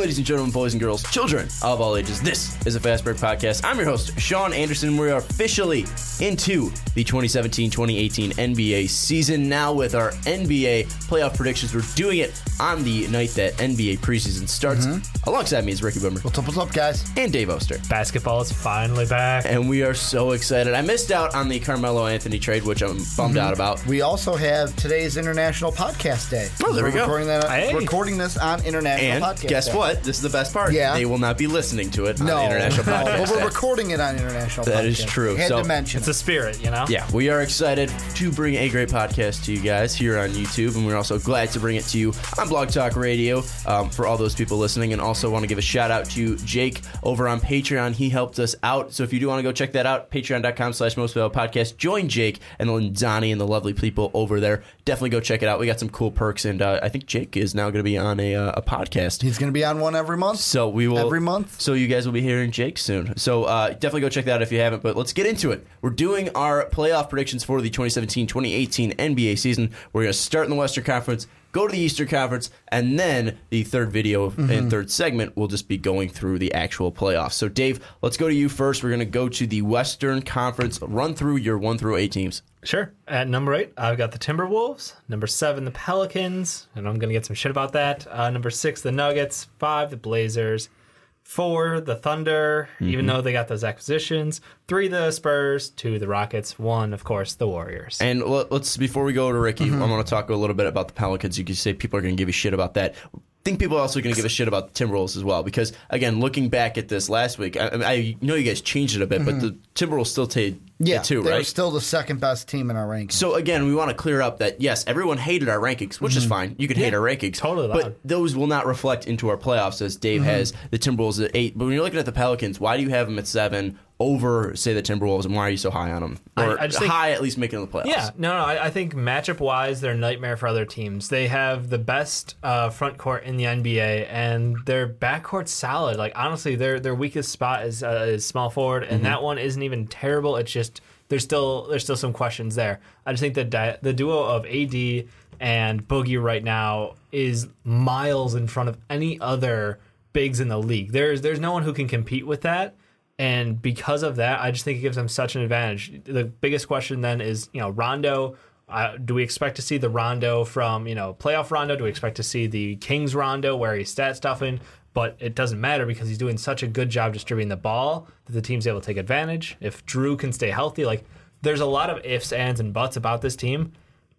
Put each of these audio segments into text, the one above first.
Ladies and gentlemen, boys and girls, children of all ages. This is a Fast Break Podcast. I'm your host, Sean Anderson. We are officially into the 2017 2018 NBA season now with our NBA playoff predictions. We're doing it on the night that NBA preseason starts. Mm-hmm. Alongside me is Ricky Widmer What's up, what's up, guys? and Dave Oster. Basketball is finally back. And we are so excited. I missed out on the Carmelo Anthony trade, which I'm bummed mm-hmm. out about. We also have today's International Podcast Day. Oh, there We're we go. Recording, that, Hey. recording this on International And Podcast guess Day. what? This is the best part. Yeah. They will not be listening to it No, on the International no, Podcast. but we're recording it on International That Podcast is true. Had So- to mention It's a spirit, you know? Yeah, we are excited to bring a great podcast to you guys here on YouTube, and we're also glad to bring it to you on Blog Talk Radio um, for all those people listening. And also want to give a shout out to Jake over on Patreon. He helped us out, so if you do want to go check that out, patreon.com slash most Valuable podcast. Join Jake and then Donnie and the lovely people over there. Definitely go check it out. We got some cool perks, and uh, I think Jake is now going to be on a, uh, a podcast. He's going to be on one every month. So we will Every month? So you guys will be hearing Jake soon. So uh, definitely go check that out if you haven't. But let's get into it. We're doing our playoff predictions for the 2017-2018 NBA season. We're going to start in the Western Conference, go to the Eastern Conference, and then the third video Mm-hmm. and third segment will just be going through the actual playoffs. So Dave, let's go to you first. We're going to go to the Western Conference. Run through your one through eight teams. Sure. At number eight, I've got the Timberwolves. Number seven, the Pelicans. And I'm going to get some shit about that. Uh, number six, the Nuggets. Five, the Blazers. Four, the Thunder, even though they got those acquisitions. Three, the Spurs. Two, the Rockets. One, of course, the Warriors. And let- let's before we go to Ricky, Mm-hmm. I want to talk a little bit about the Pelicans. You can say people are going to give you shit about that. I think people are also going to give a shit about the Timberwolves as well because again, looking back at this last week, I, I know you guys changed it a bit, but the Timberwolves still take Mm-hmm. Yeah, two, too, they're right? still the second best team in our rankings. So again, we want to clear up that yes, everyone hated our rankings, which is fine. You can hate our rankings, totally but allowed. those will not reflect into our playoffs. As Dave has the Timberwolves at eight, but when you're looking at the Pelicans, why do you have them at seven over, say, the Timberwolves, and why are you so high on them, or I just think- high at least making the playoffs? Yeah, no, no. I, I think matchup wise, they're a nightmare for other teams. They have the best uh, front court in the NBA, and their backcourt's solid. Like honestly, their their weakest spot is uh, is small forward, and that one isn't even terrible. It's just there's still there's still some questions there. I just think the di- the duo of AD and Boogie right now is miles in front of any other bigs in the league. There's there's no one who can compete with that. And because of that, I just think it gives them such an advantage. The biggest question then is, you know, Rondo. Uh, do we expect to see the Rondo from, you know, playoff Rondo? Do we expect to see the Kings Rondo where he's stat stuffing? But it doesn't matter because he's doing such a good job distributing the ball that the team's able to take advantage. If Jrue can stay healthy, like there's a lot of ifs, ands, and buts about this team.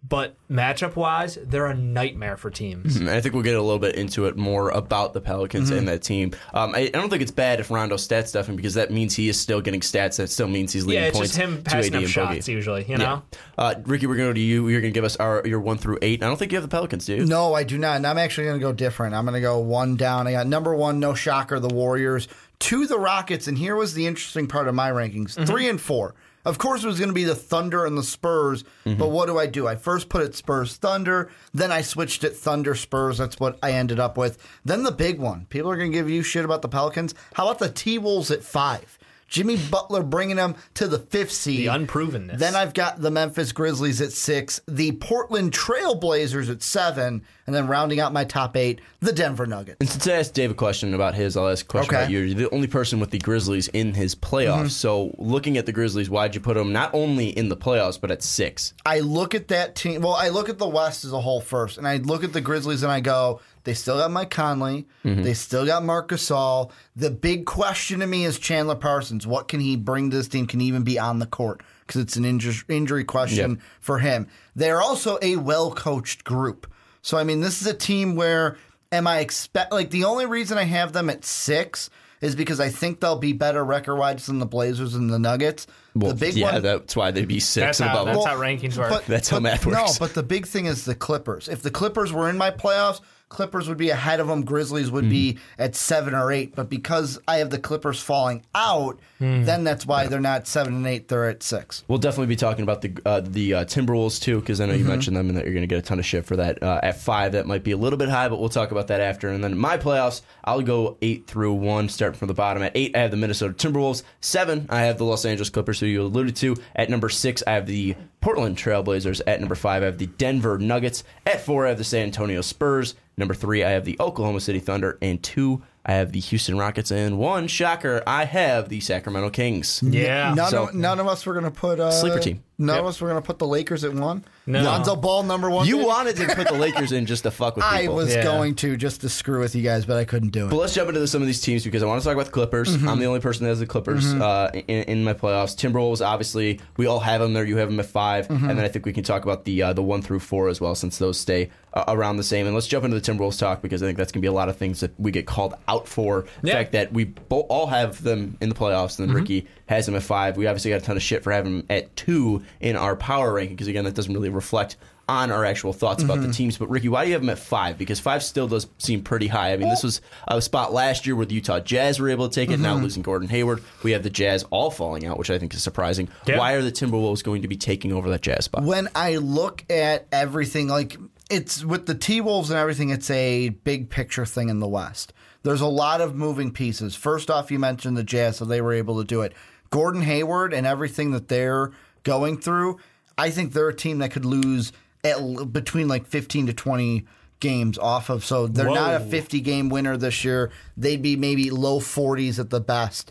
But matchup wise, they're a nightmare for teams. And I think we'll get a little bit into it more about the Pelicans Mm-hmm. and that team. Um, I, I don't think it's bad if Rondo stat stuffing because that means he is still getting stats. That still means he's leading points. Yeah, it's points just him passing up shots usually, you Yeah. know? Uh, Ricky, we're going to go to you. You're going to give us our your one through eight. I don't think you have the Pelicans, do you? No, I do not. And I'm actually going to go different. I'm going to go one down. I got number one, no shocker, the Warriors. Two, the Rockets. And here was the interesting part of my rankings Mm-hmm. three and four. Of course, it was going to be the Thunder and the Spurs. Mm-hmm. But what do I do? I first put it Spurs Thunder. Then I switched it Thunder Spurs. That's what I ended up with. Then the big one. People are going to give you shit about the Pelicans. How about the T Wolves at five? Jimmy Butler bringing them to the fifth seed. The unprovenness. Then I've got the Memphis Grizzlies at six, the Portland Trailblazers at seven, and then rounding out my top eight, the Denver Nuggets. And since I asked Dave a question about his, I'll ask a question Okay. about you. You're the only person with the Grizzlies in his playoffs. Mm-hmm. So, looking at the Grizzlies, why'd you put them not only in the playoffs but at six? I look at that team. Well, I look at the West as a whole first, and I look at the Grizzlies and I go, they still got Mike Conley, mm-hmm. they still got Marc Gasol. The big question to me is Chandler Parsons. What can he bring to this team? Can he even be on the court? Because it's an inju- injury question Yep. for him. They're also a well coached group. So I mean, this is a team where am I expect like the only reason I have them at six is because I think they'll be better record wise than the Blazers and the Nuggets. the big yeah, one, that's why they'd be six That's and how, above. that's Well, how rankings work. but, That's how math works. No, but the big thing is the Clippers. If the Clippers were in my playoffs, Clippers would be ahead of them, Grizzlies would be at seven or eight. But because I have the Clippers falling out, then that's why they're not seven and eight; they're at six. We'll definitely be talking about the uh, the uh, Timberwolves too, because I know you mentioned them and that you're going to get a ton of shit for that. Uh, at five, that might be a little bit high, but we'll talk about that after. And then my playoffs, I'll go eight through one, starting from the bottom. At eight, I have the Minnesota Timberwolves. Seven, I have the Los Angeles Clippers, who you alluded to. At number six, I have the Portland Trailblazers. At number five, I have the Denver Nuggets. At four, I have the San Antonio Spurs. Number three, I have the Oklahoma City Thunder. And two, I have the Houston Rockets. And one, shocker, I have the Sacramento Kings. Yeah. None, So- of, none of us were going to put uh, Sleeper team. None Yep. of us were going to put the Lakers at one. No. Lonzo Ball number one. You pick? wanted to put the Lakers in just to fuck with people. I was Yeah. going to just to screw with you guys, but I couldn't do it. But let's jump into some of these teams because I want to talk about the Clippers. Mm-hmm. I'm the only person that has the Clippers uh, in, in my playoffs. Timberwolves, obviously, we all have them there. You have them at 5 Mm-hmm. and then I think we can talk about the uh, the one through four as well, since those stay uh, around the same. And let's jump into the Timberwolves talk because I think that's going to be a lot of things that we get called out for. The Yeah. fact that we bo- all have them in the playoffs, and then Ricky has them at five. We obviously got a ton of shit for having them at two in our power ranking because again, that doesn't really reflect on our actual thoughts about Mm-hmm. the teams. But Ricky, why do you have them at five? Because five still does seem pretty high. I mean, this was a spot last year where the Utah Jazz were able to take it. Now Mm-hmm. losing Gordon Hayward, we have the Jazz all falling out, which I think is surprising. Yeah. Why are the Timberwolves going to be taking over that Jazz spot? when I look at everything, like it's with the T Wolves and everything, it's a big picture thing in the West. There's a lot of moving pieces. First off, you mentioned the Jazz, so they were able to do it. Gordon Hayward and everything that they're going through, I think they're a team that could lose at l- between like 15 to 20 games off of. So they're not a 50 game winner this year. They'd be maybe low 40s at the best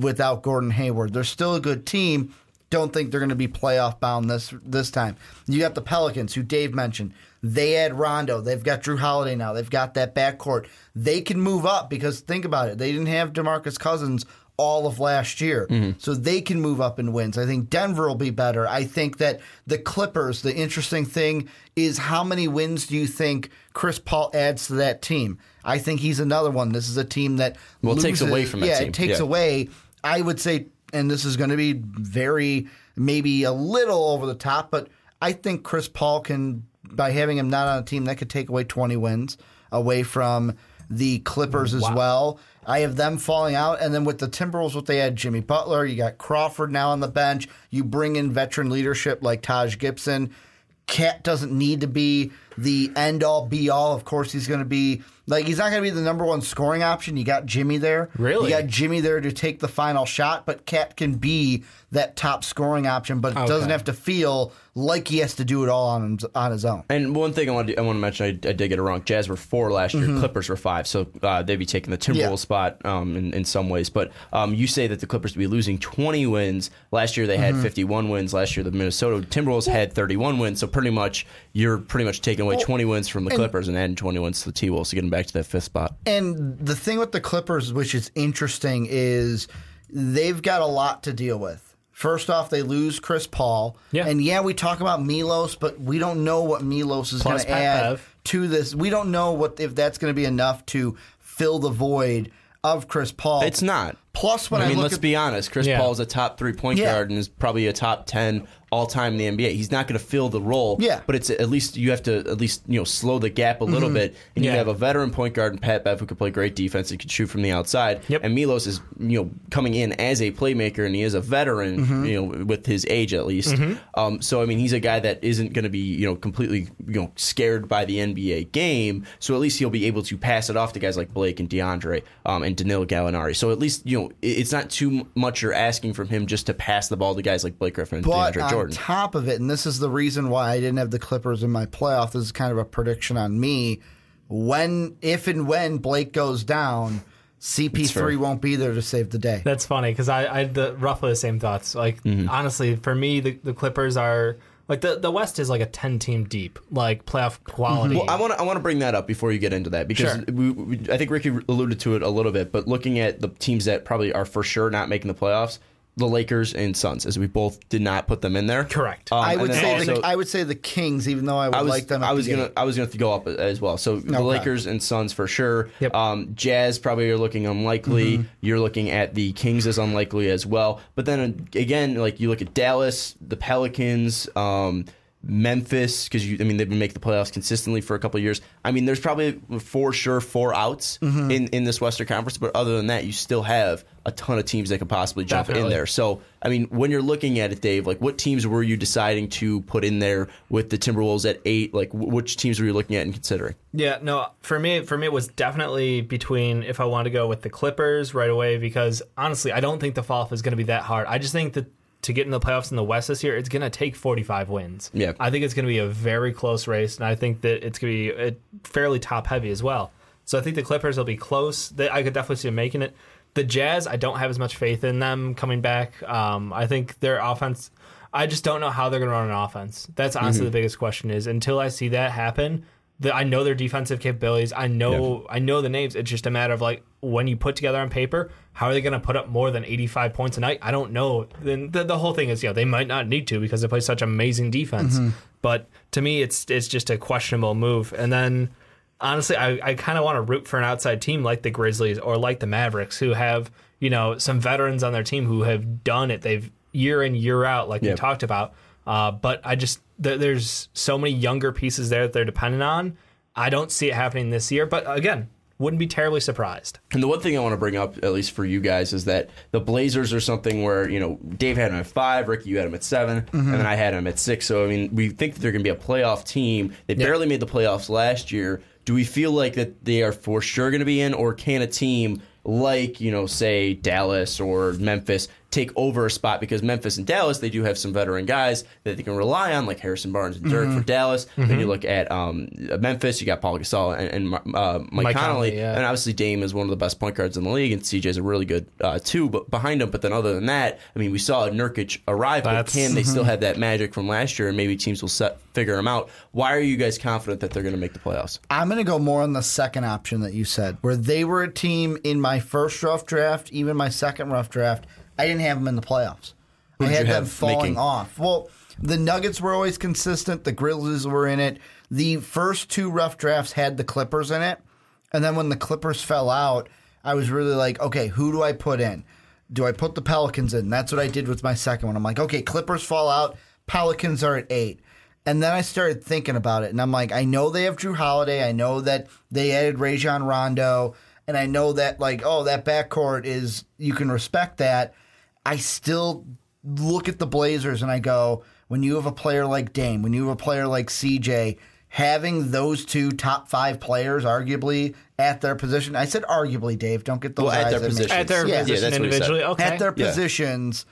without Gordon Hayward. They're still a good team. Don't think they're going to be playoff bound this this time. You got the Pelicans, who Dave mentioned. They had Rondo. They've got Jrue Holiday now. They've got that backcourt. They can move up because think about it. They didn't have DeMarcus Cousins all of last year. Mm-hmm. So they can move up in wins. I think Denver will be better. I think that the Clippers, the interesting thing is how many wins do you think Chris Paul adds to that team? I think he's another one. This is a team that Well, it takes away from that yeah, it takes Yeah. away. I would say, and this is going to be very, maybe a little over the top, but I think Chris Paul can, by having him not on a team, that could take away 20 wins away from the Clippers as well. I have them falling out. And then with the Timberwolves, what they had Jimmy Butler, you got Crawford now on the bench. You bring in veteran leadership like Taj Gibson. Cat doesn't need to be the end all be all. Of course, he's going to be like he's not going to be the number one scoring option. You got Jimmy there. Really? You got Jimmy there to take the final shot, but Cat can be that top scoring option, but it doesn't have to feel like he has to do it all on his, on his own. And one thing I want to, I want to mention, I, I did get it wrong. Jazz were four last year. Clippers were five, so uh, they'd be taking the Timberwolves Mm-hmm. Yeah. spot um, in, in some ways. But um, you say that the Clippers would be losing 20 wins. Last year they Mm-hmm. had 51 wins. Last year the Minnesota Timberwolves had 31 wins. So pretty much you're pretty much taking away 20 wins from the Clippers and adding 20 wins to the T Wolves to get them back to that fifth spot. And the thing with the Clippers, which is interesting, is they've got a lot to deal with. First off, they lose Chris Paul. Yeah. And yeah, we talk about Milos, but we don't know what Milos is going to add Bev. to this. We don't know what if that's going to be enough to fill the void of Chris Paul. It's not. Plus, when I, I mean, look let's at be honest. Chris Yeah. Paul is a top three point Yeah. guard and is probably a top ten all time in the NBA. He's not going to fill the role. Yeah. but it's at least you have to at least you know slow the gap a Mm-hmm. little bit, and you have a veteran point guard in Pat Bev who can play great defense and can shoot from the outside. Yep. And Milos is you know coming in as a playmaker, and he is a veteran. Mm-hmm. You know, with his age at least. Um, so I mean, he's a guy that isn't going to be you know completely you know scared by the NBA game. So at least he'll be able to pass it off to guys like Blake and DeAndre um, and Danilo Gallinari. So at least you know it's not too much you're asking from him just to pass the ball to guys like Blake Griffin and But DeAndre on Jordan. top of it, and this is the reason why I didn't have the Clippers in my playoff. This is kind of a prediction on me. When, if and when Blake goes down. CP3 won't be there to save the day. That's funny because I, I had the, roughly the same thoughts. Like Mm-hmm. honestly, for me, the, the Clippers are like the the West is like a ten team deep, like playoff quality. Well, I want to I want to bring that up before you get into that because Sure. we, we, I think Ricky alluded to it a little bit, but looking at the teams that probably are for sure not making the playoffs, the Lakers and Suns, as we both did not put them in there. Correct. Um, I would say also- the, I would say the Kings, even though I would I was like them. I was the gonna eight. I was gonna go up as well. So the Lakers and Suns for sure. Yep. Um, Jazz probably are looking unlikely. Mm-hmm. You're looking at the Kings as unlikely as well. But then again, like you look at Dallas, the Pelicans. Um, Memphis, because you, I mean they've been making the playoffs consistently for a couple of years. I mean, there's probably for sure four outs Mm-hmm. in in this Western Conference, but other than that, you still have a ton of teams that could possibly jump in there. So, I mean, when you're looking at it, Dave, like what teams were you deciding to put in there with the Timberwolves at eight? Like, wh- which teams were you looking at and considering? Yeah, no, for me, for me, it was definitely between if I want to go with the Clippers right away because honestly, I don't think the fall off is going to be that hard. I just think that to get in the playoffs in the West this year, it's going to take 45 wins. Yeah. I think it's going to be a very close race, and I think that it's going to be uh, fairly top heavy as well. So I think the Clippers will be close. They, I could definitely see them making it. The Jazz, I don't have as much faith in them coming back. Um, I think their offense. I just don't know how they're going to run an offense. That's honestly the biggest question. Is until I see that happen, the, I know their defensive capabilities. I know I know the names. It's just a matter of like when you put together on paper, how are they going to put up more than 85 points a night? I don't know. Then the, the whole thing is, you know, they might not need to because they play such amazing defense. Mm-hmm. But to me, it's it's just a questionable move. And then honestly, I, I kind of want to root for an outside team like the Grizzlies or like the Mavericks who have you know some veterans on their team who have done it. They've year in year out, like we talked about. Uh, but I just th- there's so many younger pieces there that they're dependent on. I don't see it happening this year, but again, wouldn't be terribly surprised. And the one thing I want to bring up, at least for you guys, is that the Blazers are something where you know Dave had them at five, Ricky you had them at 7 and then I had them at six. So I mean, we think that they're going to be a playoff team. They barely made the playoffs last year. Do we feel like that they are for sure going to be in, or can a team like you know, say Dallas or Memphis take over a spot because Memphis and Dallas they do have some veteran guys that they can rely on, like Harrison Barnes and Dirk for Dallas. Then you look at um, Memphis, you got Paul Gasol and, and uh, Mike, Mike Conley, Conley, yeah. and obviously Dame is one of the best point guards in the league, and CJ's a really good uh, too. But behind him, but then other than that, I mean, we saw Nurkic arrive, but That's- can they still have that magic from last year? And maybe teams will set figure him out. Why are you guys confident that they're going to make the playoffs? I'm going to go more on the second option that you said, where they were a team in my first rough draft, even my second rough draft. I didn't have them in the playoffs. I had them falling making- off. Well, the Nuggets were always consistent. The Grizzlies were in it. The first two rough drafts had the Clippers in it. And then when the Clippers fell out, I was really like, okay, who do I put in? Do I put the Pelicans in? That's what I did with my second one. I'm like, okay, Clippers fall out. Pelicans are at eight. And then I started thinking about it, and I'm like, I know they have Jrue Holiday. I know that they added Rajon Rondo, and I know that like, oh, that backcourt is you can respect that. I still look at the Blazers and I go, when you have a player like Dame, when you have a player like CJ, having those two top five players arguably at their position. I said arguably, Dave. Don't get those Well, at their in positions. At their Yeah. Yeah, position that's what he said. individually, okay. At their Yeah. positions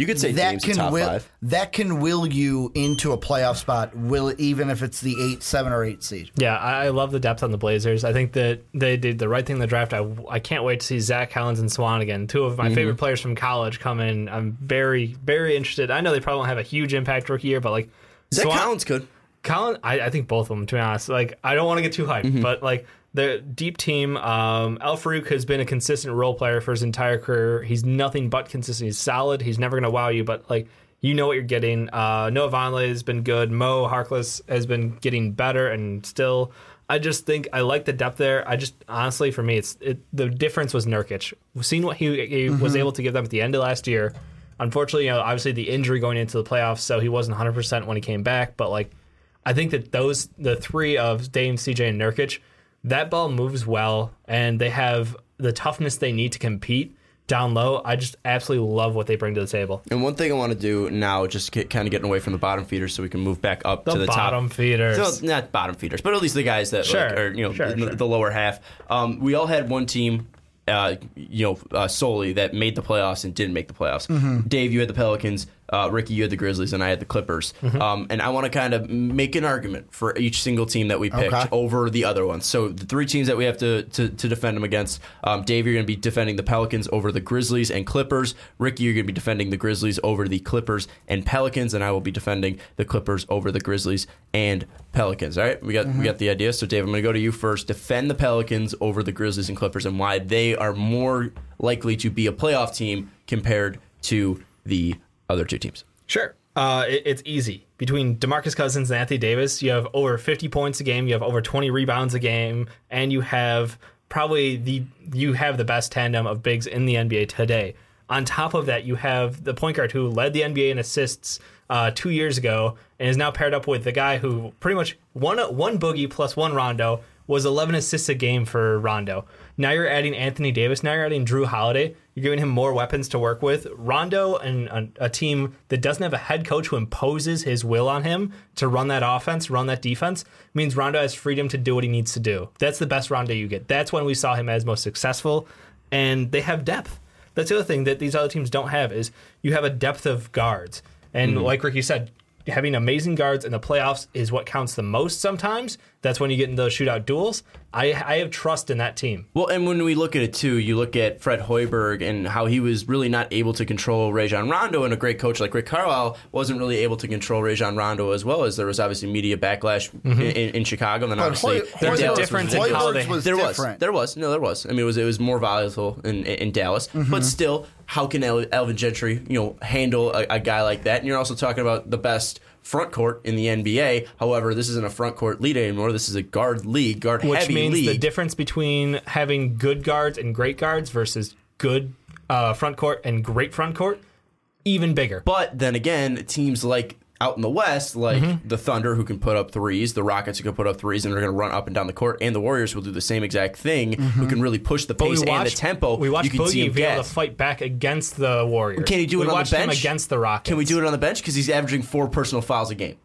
You could say that Dame's can top will five. that can will you into a playoff spot. Will even if it's the eight, seven, or eight seed. Yeah, I, I love the depth on the Blazers. I think that they did the right thing in the draft. I, I can't wait to see Zach Collins and Swanigan. Two of my Mm-hmm. favorite players from college come in. I'm very, very interested. I know they probably won't have a huge impact rookie year, but like Zach Swan- Collins could. Colin, I, I think both of them. To be honest, like I don't want to get too hyped, Mm-hmm. but like the deep team, um, Al-Farouq has been a consistent role player for his entire career. He's nothing but consistent. He's solid. He's never going to wow you, but like you know what you're getting. Uh, Noah Vonleh has been good. Mo Harkless has been getting better, and still, I just think I like the depth there. I just honestly, for me, it's it, the difference was Nurkic. We've seen what he, he was able to give them at the end of last year. Unfortunately, you know, obviously the injury going into the playoffs, so he wasn't 100 percent when he came back, but like. I think that those the three of Dame, CJ, and Nurkic, that ball moves well, and they have the toughness they need to compete down low. I just absolutely love what they bring to the table. And one thing I want to do now, just get, kind of getting away from the bottom feeders, so we can move back up The, to the bottom top. feeders. So, not bottom feeders, but at least the guys that Sure, like, are you know sure, the, sure. the lower half. Um, we all had one team, uh, you know, uh, solely that made the playoffs and didn't make the playoffs. Mm-hmm. Dave, you had the Pelicans. Uh, Ricky, you had the Grizzlies, and I had the Clippers. Mm-hmm. Um, and I want to kind of make an argument for each single team that we picked Okay. over the other ones. So the three teams that we have to to, to defend them against. Um, Dave, you're going to be defending the Pelicans over the Grizzlies and Clippers. Ricky, you're going to be defending the Grizzlies over the Clippers and Pelicans, and I will be defending the Clippers over the Grizzlies and Pelicans. All right, we got we got the idea. So Dave, I'm going to go to you first. Defend the Pelicans over the Grizzlies and Clippers, and why they are more likely to be a playoff team compared to the other two teams. Sure. Uh, it, it's easy. Between Demarcus Cousins and Anthony Davis, you have over 50 points a game, you have over 20 rebounds a game, and you have probably the you have the best tandem of bigs in the NBA today. On top of that, you have the point guard who led the NBA in assists uh, two years ago and is now paired up with the guy who pretty much one one boogie plus one Rondo was 11 assists a game for Rondo. Now you're adding Anthony Davis. Now you're adding Jrue Holiday. You're giving him more weapons to work with. Rondo and a, a, team that doesn't have a head coach who imposes his will on him to run that offense, run that defense, means Rondo has freedom to do what he needs to do. That's the best Rondo you get. That's when we saw him as most successful. And they have depth. That's the other thing that these other teams don't have is you have a depth of guards. And mm-hmm. like Ricky said, having amazing guards in the playoffs is what counts the most sometimes. That's when you get in those shootout duels. I, I have trust in that team. Well, and when we look at it too, you look at Fred Hoiberg and how he was really not able to control Rajon Rondo, and a great coach like Rick Carlisle wasn't really able to control Rajon Rondo as well as there was obviously media backlash mm-hmm. in, in, Chicago. And then but obviously Hoy- there's a difference in how they, was there different. was there was no there was. I mean it was it was more volatile in in Dallas, mm-hmm. but still, how can Alvin Gentry you know handle a, a guy like that? And you're also talking about the best front court in the NBA. However, this isn't a front court league anymore. This is a guard league, guard Which heavy means league. the difference between having good guards and great guards versus good uh, front court and great front court even bigger. But then again, teams like out in the West, like mm-hmm. the Thunder, who can put up threes, the Rockets, who can put up threes, and they're going to run up and down the court, and the Warriors will do the same exact thing, mm-hmm. who can really push the pace and the tempo. We watched Boogie be able to fight back against the Warriors. Can he do we it on the bench against the Rockets? Can we do it on the bench because he's averaging four personal fouls a game?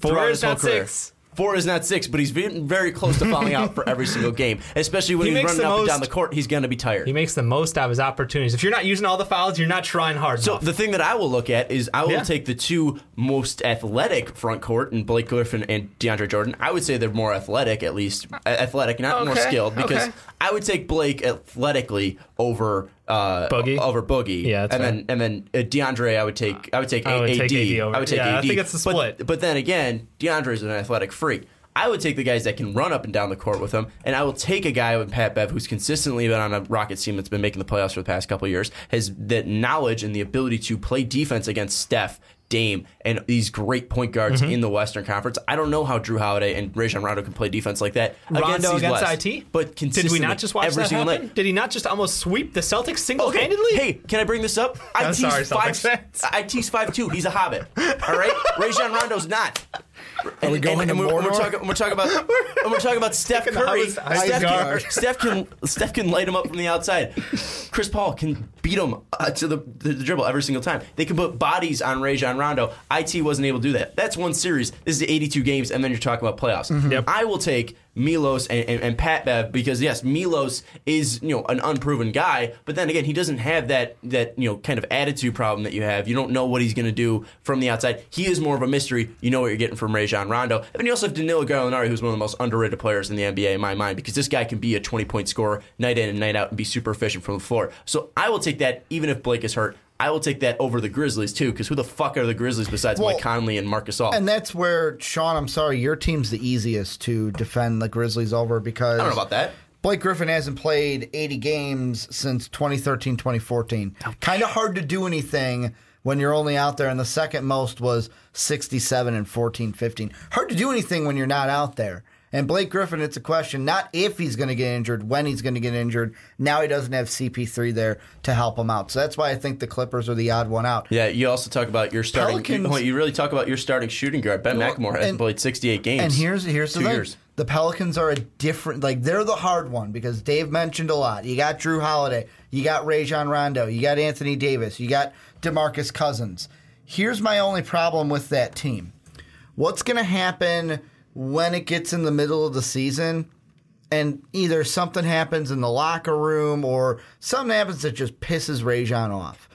Four is not six. Four is not six, but he's been very close to falling out for every single game. Especially when He he's makes running the up and most- down the court, he's going to be tired. He makes the most out of his opportunities. If you're not using all the fouls, you're not trying hard So enough. the thing that I will look at is I will Yeah. take the two most athletic front court and Blake Griffin and DeAndre Jordan. I would say they're more athletic, at least a- athletic, not more Okay, skilled, because okay. I would take Blake athletically over uh, Boogie? over Boogie. Yeah, and fair. then and then uh, DeAndre, I would take I would take, I would AD. take AD over- I would take yeah, I think it's the split. But, but then again, DeAndre is an athletic freak. I would take the guys that can run up and down the court with him, and I will take a guy with Pat Bev who's consistently been on a Rockets team that's been making the playoffs for the past couple of years, has that knowledge and the ability to play defense against Steph, Dame, and these great point guards Mm-hmm. in the Western Conference. I don't know how Jrue Holiday and Rajon Rondo can play defense like that against Rondo these against West. IT? But Did we consistently, not just watch every that single happen? night. Did he not just almost sweep the Celtics single-handedly? Hey, can I bring this up? I'm IT's sorry, five. Celtics fans. IT's five two. He's a hobbit. All right, Rajon Rondo's not. And, we going and, and to we're, we're talking. We're talking about. and we're talking about Steph Curry. house- house Steph, can. Steph can. Steph can light him up from the outside. Chris Paul can beat him uh, to the, the, the dribble every single time. They can put bodies on Rajon Rondo. It wasn't able to do that. That's one series. This is 82 games, and then you're talking about playoffs. Yep. I will take Milos and, and, and Pat Bev because yes, Milos is you know an unproven guy, but then again, he doesn't have that that you know kind of attitude problem that you have. You don't know what he's going to do from the outside. He is more of a mystery. You know what you're getting from Rajon Rondo, and then you also have Danilo Gallinari, who's one of the most underrated players in the NBA in my mind because this guy can be a 20 point scorer night in and night out and be super efficient from the floor. So I will take that even if Blake is hurt. I will take that over the Grizzlies too, because who the fuck are the Grizzlies besides Well, Mike Conley and Marc Gasol? And that's where Sean, I'm sorry, your team's the easiest to defend the Grizzlies over because I don't know about that. Blake Griffin hasn't played 80 games since 2013, 2014. Kind of hard to do anything when you're only out there, and the second most was 67 and 14, 15. Hard to do anything when you're not out there. And Blake Griffin, it's a question not if he's going to get injured, when he's going to get injured. Now he doesn't have CP3 there to help him out. So that's why I think the Clippers are the odd one out. Yeah, you also talk about your starting. Pelicans- You, you really talk about your starting shooting guard. Ben Well, hasn't played 68 games. And here's here's the thing: years. the Pelicans are a different. Like they're the hard one because Dave mentioned a lot. You got Jrue Holiday, you got Rajon Rondo, you got Anthony Davis, you got Demarcus Cousins. Here's my only problem with that team: what's going to happen when it gets in the middle of the season? And either something happens in the locker room or something happens that just pisses Rajon off.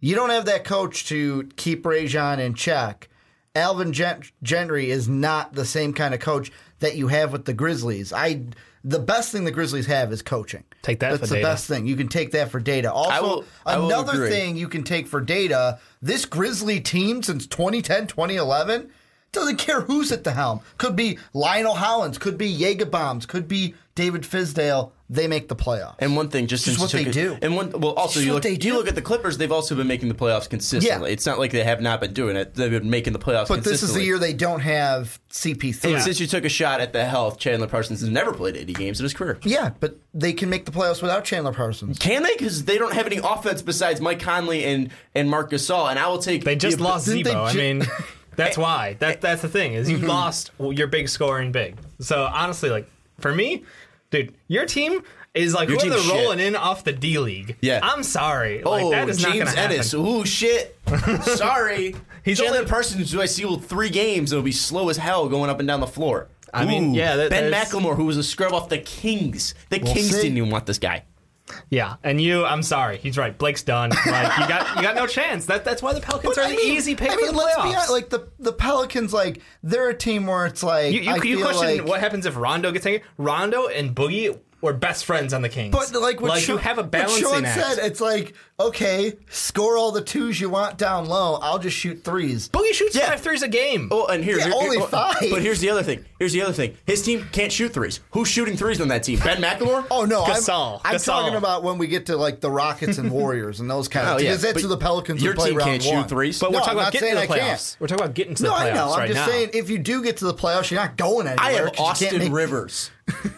You don't have that coach to keep Rajon in check. Alvin Gent- Gentry is not the same kind of coach that you have with the Grizzlies. I the best thing the Grizzlies have is coaching. Take that That's the data. best thing. You can take that for data. Also, will- another thing you can take for data, this Grizzly team since 2010, 2011 Doesn't care who's at the helm. Could be Lionel Hollins, could be Jaeger Bombs, could be David Fizdale. They make the playoffs. And one thing, just Just since what they it- do. And one, well, also Just you look, they you look at the Clippers; they've also been making the playoffs consistently. Yeah. It's not like they have not been doing it; they've been making the playoffs. but this is the year they don't have CP3. And since you took a shot at the health, Chandler Parsons has never played 80 games in his career. yeah, but they can make the playoffs without Chandler Parsons. Can they? Because they don't have any offense besides Mike Conley and and Marc Gasol. And I will take. They just the- lost didn't they Z-Bo. I mean, that's why. That that's the thing is you Mm-hmm. lost your big scoring big. So honestly, like for me, dude, your team is like Your who are team's they shit. rolling in off the D League. Yeah. I'm sorry. Oh, like that is not James going to happen. Ooh, shit. Sorry. He's Chandler only- Parsons, who I see with three games, it'll be slow as hell going up and down the floor. I mean, yeah, that- Ben there's- McLemore, who was a scrub off the Kings. The Kings see. didn't even want this guy. Yeah, and you, I'm sorry. He's right. Blake's done. Like you got you got no chance. That that's why the Pelicans But are the easy pick I mean, for the let's playoffs. be honest. Like the the Pelicans, like they're a team where it's like you you, I you question like, what happens if Rondo gets taken? Rondo and Boogie were best friends on the Kings. But like what like Sean, you have a what balancing Sean act. said, it's like okay, score all the twos you want down low. I'll just shoot threes. Boogie shoots Yeah. five threes a game. Oh, and here, Yeah, here- only oh, five. But here's the other thing. Here's the other thing. His team can't shoot threes. Who's shooting threes on that team? Ben McLemore. Oh no, Gasol. I'm, I'm Gasol. talking about when we get to like the Rockets and Warriors and those kind of Oh, things. yeah, Because that's who the Pelicans your play team round can't shoot threes. But No, we're talking I'm about getting to the I playoffs. can't. We're talking about getting to the No, playoffs I know. I'm right just now. saying if you do get to the playoffs, you're not going anywhere. I have 'cause you Austin Rivers.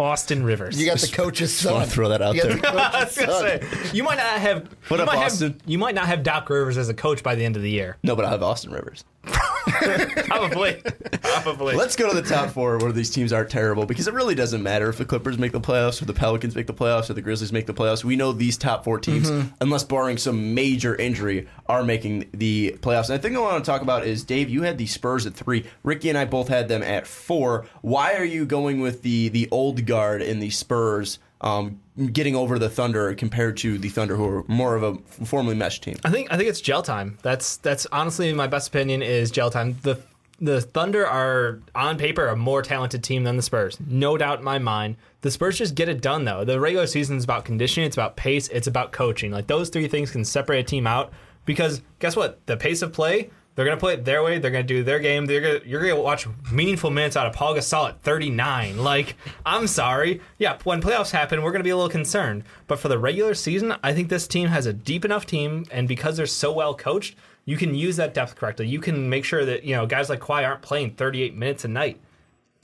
Austin Rivers. You got the coach's son. wanna throw that out You there. the I was gonna say, you might not have. What you up, might have- Austin? you might not have Doc Rivers as a coach by the end of the year. No, but I have Austin Rivers. Probably. Probably. Let's go to the top four where these teams are terrible because it really doesn't matter if the Clippers make the playoffs or the Pelicans make the playoffs or the Grizzlies make the playoffs. We know these top four teams, mm-hmm. unless barring some major injury, are making the playoffs. And the thing I want to talk about is Dave, you had the Spurs at three. Ricky and I both had them at four. Why are you going with the the old guard in the Spurs? Um, getting over the Thunder compared to the Thunder, who are more of a formally meshed team. I think I think it's gel time. That's that's honestly my best opinion is gel time. The the Thunder are on paper a more talented team than the Spurs, no doubt in my mind. The Spurs just get it done though. The regular season is about conditioning, it's about pace, it's about coaching. Like those three things can separate a team out because guess what? The pace of play. They're gonna play it their way. They're gonna do their game. They're gonna you're gonna watch meaningful minutes out of Paul Gasol at 39. Like I'm sorry, yeah. When playoffs happen, we're gonna be a little concerned. But for the regular season, I think this team has a deep enough team, and because they're so well coached, you can use that depth correctly. You can make sure that you know guys like Kawhi aren't playing 38 minutes a night,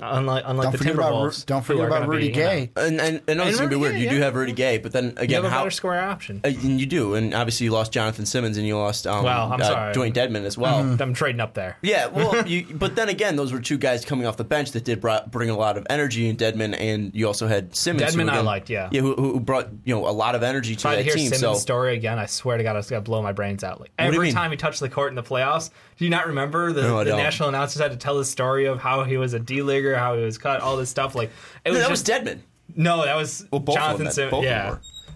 unlike unlike Don't the forget about Timberwolves. don't forget about Rudy be, you know, Gay. And, and, and I And it's gonna be weird. Gay, You do have Rudy Gay, but then again, you have a how better scoring option. Uh, and you do, and obviously you lost Jonathan Simmons and you lost um, Well, I'm uh, sorry. Dewayne Dedmon as well. I'm trading up there. Yeah, well, you, but then again, those were two guys coming off the bench that did brought, bring a lot of energy in Dedmon, and you also had Simmons. who Dedmon I liked, yeah. yeah, who, who brought you know a lot of energy to If I that hear team. Simmons' So story again, I swear to God, it's gonna blow my brains out. Like every time he touched the court in the playoffs, do you not remember the, No, the national announcers had to tell his story of how he was a D leaguer, how he was cut, all this stuff. Like it No, was that just was Dedmon. no, that was Well, both of Jonathan them, Simmons. both of them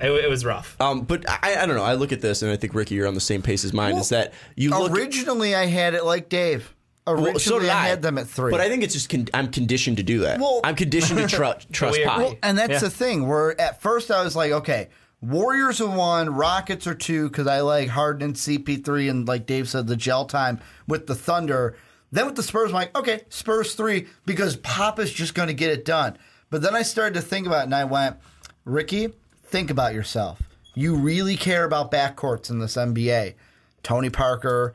Yeah, were. it, it was rough. Um, but I, I don't know. I look at this, and I think Ricky, you're on the same pace as mine. is that you look? Originally, I had it like Dave. Originally, well, so did I had them at three. But I think it's just con- I'm conditioned to do that. Well- I'm conditioned to tru- trust we Well, and that's Yeah. the thing. Where at first I was like, okay, Warriors are one, Rockets are two, because I like Harden and CP3, and like Dave said, the gel time with the Thunder. Then with the Spurs, I'm like, okay, Spurs three, because Pop is just going to get it done. But then I started to think about it, and I went, Ricky, think about yourself. You really care about backcourts in this NBA. Tony Parker,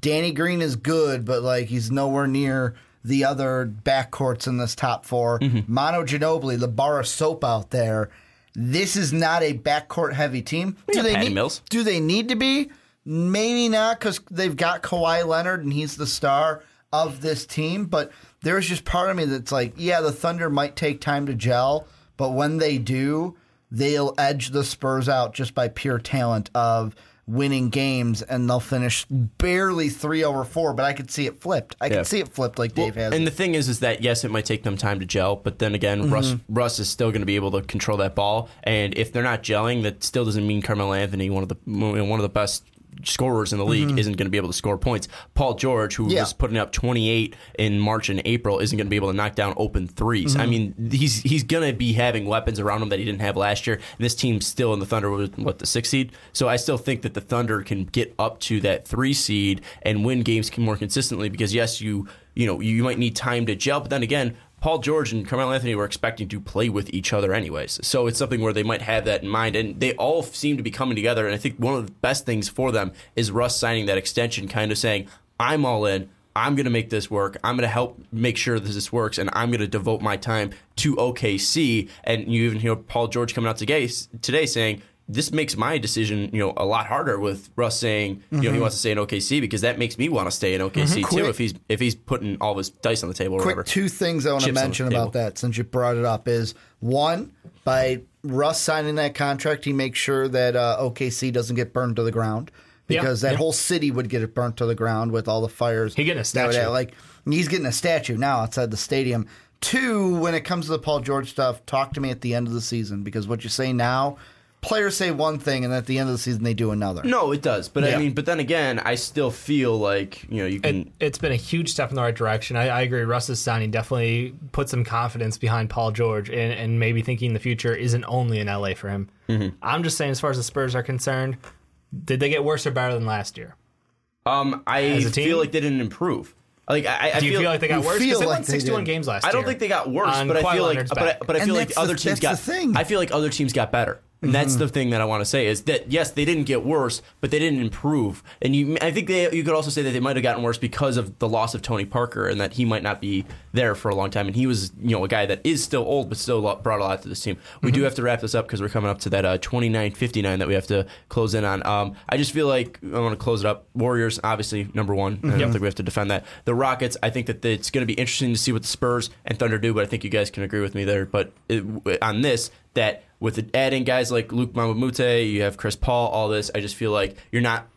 Danny Green is good, but like he's nowhere near the other backcourts in this top 4 Mm-hmm. Manu Ginobili, the bar of soap out there. This is not a backcourt heavy team. got Patty need, Mills. Do they need to be? Maybe not because they've got Kawhi Leonard and he's the star of this team. But there's just part of me that's like, yeah, the Thunder might take time to gel, but when they do, they'll edge the Spurs out just by pure talent of winning games and they'll finish barely three over four. But I could see it flipped. I Yeah. could see it flipped like Dave has. And the thing is, is that yes, it might take them time to gel, but then again, mm-hmm. Russ Russ is still going to be able to control that ball. And if they're not gelling, that still doesn't mean Carmelo Anthony, one of the one of the best scorers in the league mm-hmm. isn't going to be able to score points. Paul George, who Yeah. was putting up 28 in March and April, isn't going to be able to knock down open 3s I mm-hmm. mean, he's he's going to be having weapons around him that he didn't have last year. And this team's still in the Thunder with what the sixth seed. So I still think that the Thunder can get up to that three seed and win games more consistently. Because yes, you you know you might need time to gel, but then again. Paul George and Carmelo Anthony were expecting to play with each other anyways. So it's something where they might have that in mind. And they all seem to be coming together. And I think one of the best things for them is Russ signing that extension, kind of saying, I'm all in. I'm going to make this work. I'm going to help make sure that this works, and I'm going to devote my time to OKC. And you even hear Paul George coming out today, today saying, this makes my decision, you know, a lot harder with Russ saying, you know, he wants to stay in OKC because that makes me want to stay in OKC too. Quick- If he's if he's putting all of his dice on the table or Quick whatever. two things I want to Chips the mention about that since you brought it up is one, by Russ signing that contract, he makes sure that uh, OKC doesn't get burned to the ground Yeah, because that yeah. whole city would get it burnt to the ground with all the fires. He getting a would- statue. like he's getting a statue now outside the stadium. Two, when it comes to the Paul George stuff, talk to me at the end of the season because what you say now, players say one thing and at the end of the season they do another. No, it does. But I mean, but then again, I still feel like, you know, you can It, it's been a huge step in the right direction. I, I agree. Russ's signing definitely put some confidence behind Paul George and, and maybe thinking the future isn't only in LA for him. Mm-hmm. I'm just saying, as far as the Spurs are concerned, did they get worse or better than last year? um I As a team? feel like they didn't improve. Like I, I Do you feel, like they got you worse? feel Because they like won 61 did. games last year. I don't think they got worse, but I feel like, but I, back. but I And feel like the- other teams got. the thing. I feel like other teams got better. And that's Mm-hmm. the thing that I want to say is that yes, they didn't get worse, but they didn't improve. And you, I think they, you could also say that they might have gotten worse because of the loss of Tony Parker and that he might not be there for a long time. And he was, you know, a guy that is still old, but still brought a lot to this team. We Mm-hmm. do have to wrap this up because we're coming up to that uh, 29-59 that we have to close in on. Um, I just feel like I want to close it up. Warriors, obviously number one. I don't think we have to defend that. The Rockets, I think that it's going to be interesting to see what the Spurs and Thunder do, but I think you guys can agree with me there. But it, on this, that with adding guys like Luc Mbah a Moute, you have Chris Paul, all this, I just feel like you're not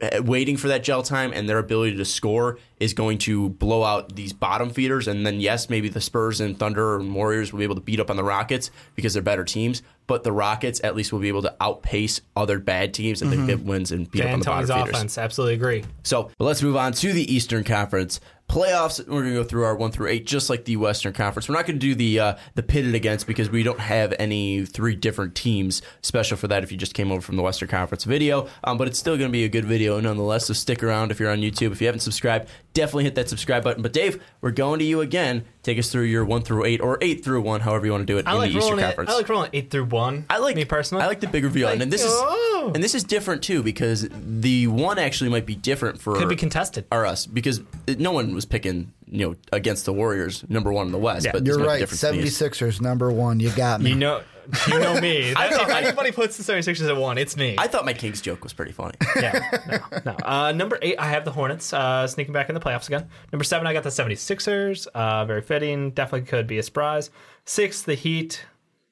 uh, waiting for that gel time and their ability to score is going to blow out these bottom feeders. And then yes maybe the Spurs and Thunder and Warriors will be able to beat up on the Rockets because they're better teams but the Rockets at least will be able to outpace other bad teams that they get wins and beat up on the D'Antoni's bottom feeders. offense, absolutely agree. So but let's move on to the Eastern Conference playoffs. We're going to go through our one through eight, just like the Western Conference. We're not going to do the uh, the pitted against because we don't have any three different teams special for that. If you just came over from the Western Conference video, um, but it's still going to be a good video nonetheless. So stick around if you're on YouTube. If you haven't subscribed, definitely hit that subscribe button. But Dave, we're going to you again. Take us through your one through eight or eight through one, however you want to do it I in like the Eastern rolling it. Conference. I like rolling eight through one. I like me personally. I like the big reveal, Like, and this is oh. and this is different too because the one actually might be different for Could be contested. or us because it- no one was picking you know against the Warriors number one in the West. Yeah. but You're might right. different for 76ers, number one. You got me. You know, you know me. That- if anybody puts the 76ers at one, it's me. I thought my Kings joke was pretty funny. yeah, no, no. Uh, number eight, I have the Hornets uh, sneaking back in the playoffs again. Number seven, I got the 76ers. Uh, very fitting. Definitely could be a surprise. Six, the Heat.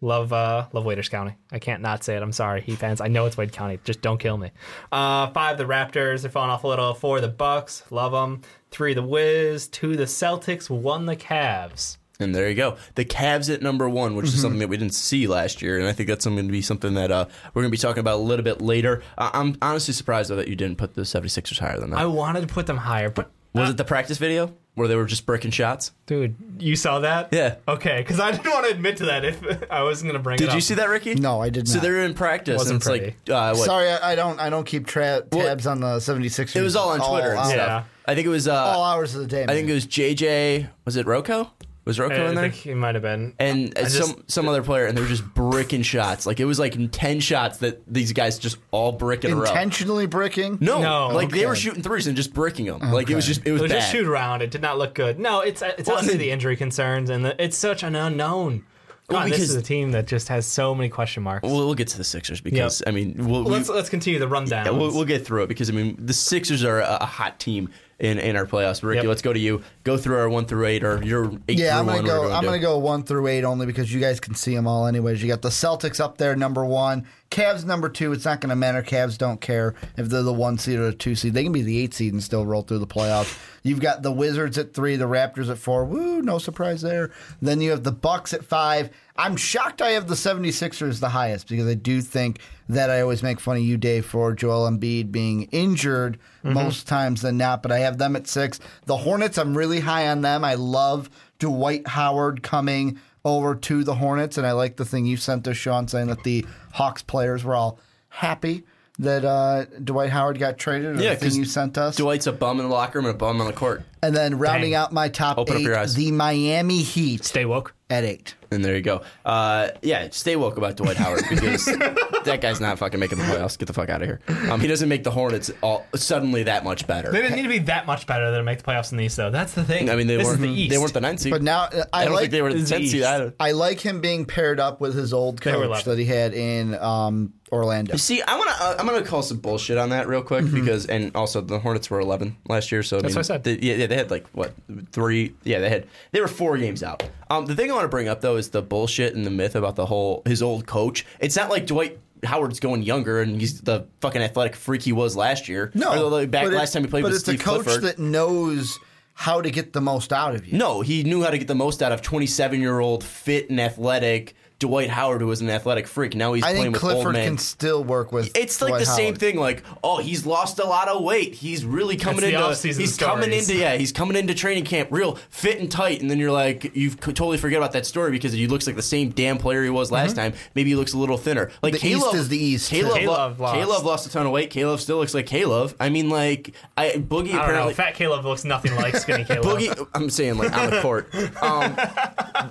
Love, uh, love Waiters County. I can't not say it. I'm sorry, Heat fans. I know it's Wade County. Just don't kill me. Uh, five, the Raptors. They're falling off a little. Four, the Bucks. Love them. Three, the Wiz. Two, the Celtics. One, the Cavs. And there you go. The Cavs at number one, which Mm-hmm. is something that we didn't see last year, and I think that's going to be something that uh, we're going to be talking about a little bit later. Uh, I'm honestly surprised though that you didn't put the 76ers higher than that. I wanted to put them higher, but was it the practice video where they were just breaking shots? dude, you saw that? Yeah. Okay, because I didn't want to admit to that if I wasn't going to bring it Did you see that, Ricky? No, I did So they're in practice, Wasn't and it's pretty. like uh, what? Sorry, I, I don't. I don't keep tra- tabs on the 76ers. It was all on Twitter and stuff. Yeah. I think it was. Uh, All hours of the day. I think it was JJ. Was it Rocco? Was Rocco I in there? think it might have been. And I uh, just- some some other player, and they were just bricking shots. Like it was like ten shots that these guys just all brick in a row. intentionally bricking. No, No. like they were shooting threes and just bricking them. Like it was just it was, It was bad. just shoot around. It did not look good. No, it's it's Well, honestly and- the injury concerns, and the, it's such an unknown. God, this because- is a team that just has so many question marks. We'll, we'll get to the Sixers because I mean we'll, we- let's let's continue the rundown. yeah, we'll, we'll get through it because I mean the Sixers are a, a hot team in, in our playoffs. Ricky, Yep. let's go to you. Go through our one through eight or your eight Yeah, through I'm gonna one. go. I'm gonna go one through eight only because you guys can see them all. Anyways, you got the Celtics up there, number one. Cavs number two. It's not gonna matter. Cavs don't care if they're the one seed or the two seed. They can be the eight seed and still roll through the playoffs. You've got the Wizards at three, the Raptors at four. Woo, no surprise there. Then you have the Bucks at five. I'm shocked I have the 76ers the highest because I do think that I always make fun of you, Dave, for Joel Embiid being injured most times than not, but I have them at six. The Hornets, I'm really high on them. I love Dwight Howard coming over to the Hornets, and I like the thing you sent us, Sean, saying that the Hawks players were all happy that uh, Dwight Howard got traded. Or Yeah, the thing 'cause you sent us. Dwight's a bum in the locker room and a bum on the court. and then rounding Dang. out my top Open up eight, your eyes. the Miami Heat Stay woke. At eight. And there you go. Uh, yeah, stay woke about Dwight Howard because that guy's not fucking making the playoffs. Get the fuck out of here. Um, he doesn't make the Hornets all suddenly that much better. They didn't need to be that much better than make the playoffs in the East, though. That's the thing. I mean, they this weren't. The East. They weren't the ninth seed. But now uh, I, I don't like think they were the This is the tenth seed East. either. I like him being paired up with his old coach that he had in um, Orlando. See, I want to. Uh, I'm going to call some bullshit on that real quick because, and also the Hornets were 11 last year. So I That's mean, what I said. They, yeah, yeah, they had like what three? Yeah, they had. They were four games out. Um, the thing I want to bring up though is the bullshit and the myth about the whole his old coach. It's not like Dwight. Howard's going younger, and he's the fucking athletic freak he was last year. No, or back last time he played but with it's Steve a coach Clifford. that knows how to get the most out of you. No, he knew how to get the most out of 27 year old fit and athletic Dwight Howard, who was an athletic freak. Now he's I playing think with old Clifford men. can still work with. It's like Dwight the same Howard. thing. Like, oh, he's lost a lot of weight. He's really coming the into. off-season he's coming stories. into. Yeah, he's coming into training camp real fit and tight, and then you're like, you totally forget about that story because he looks like the same damn player he was last time. Maybe he looks a little thinner. Like Mm-hmm. The Caleb, East is the East. Caleb, Caleb lo- lost. Caleb lost a ton of weight. Caleb still looks like Caleb. I mean, like, I Boogie I don't know. apparently. Fat Caleb looks nothing like skinny Caleb. Boogie, I'm saying like on the court. Um,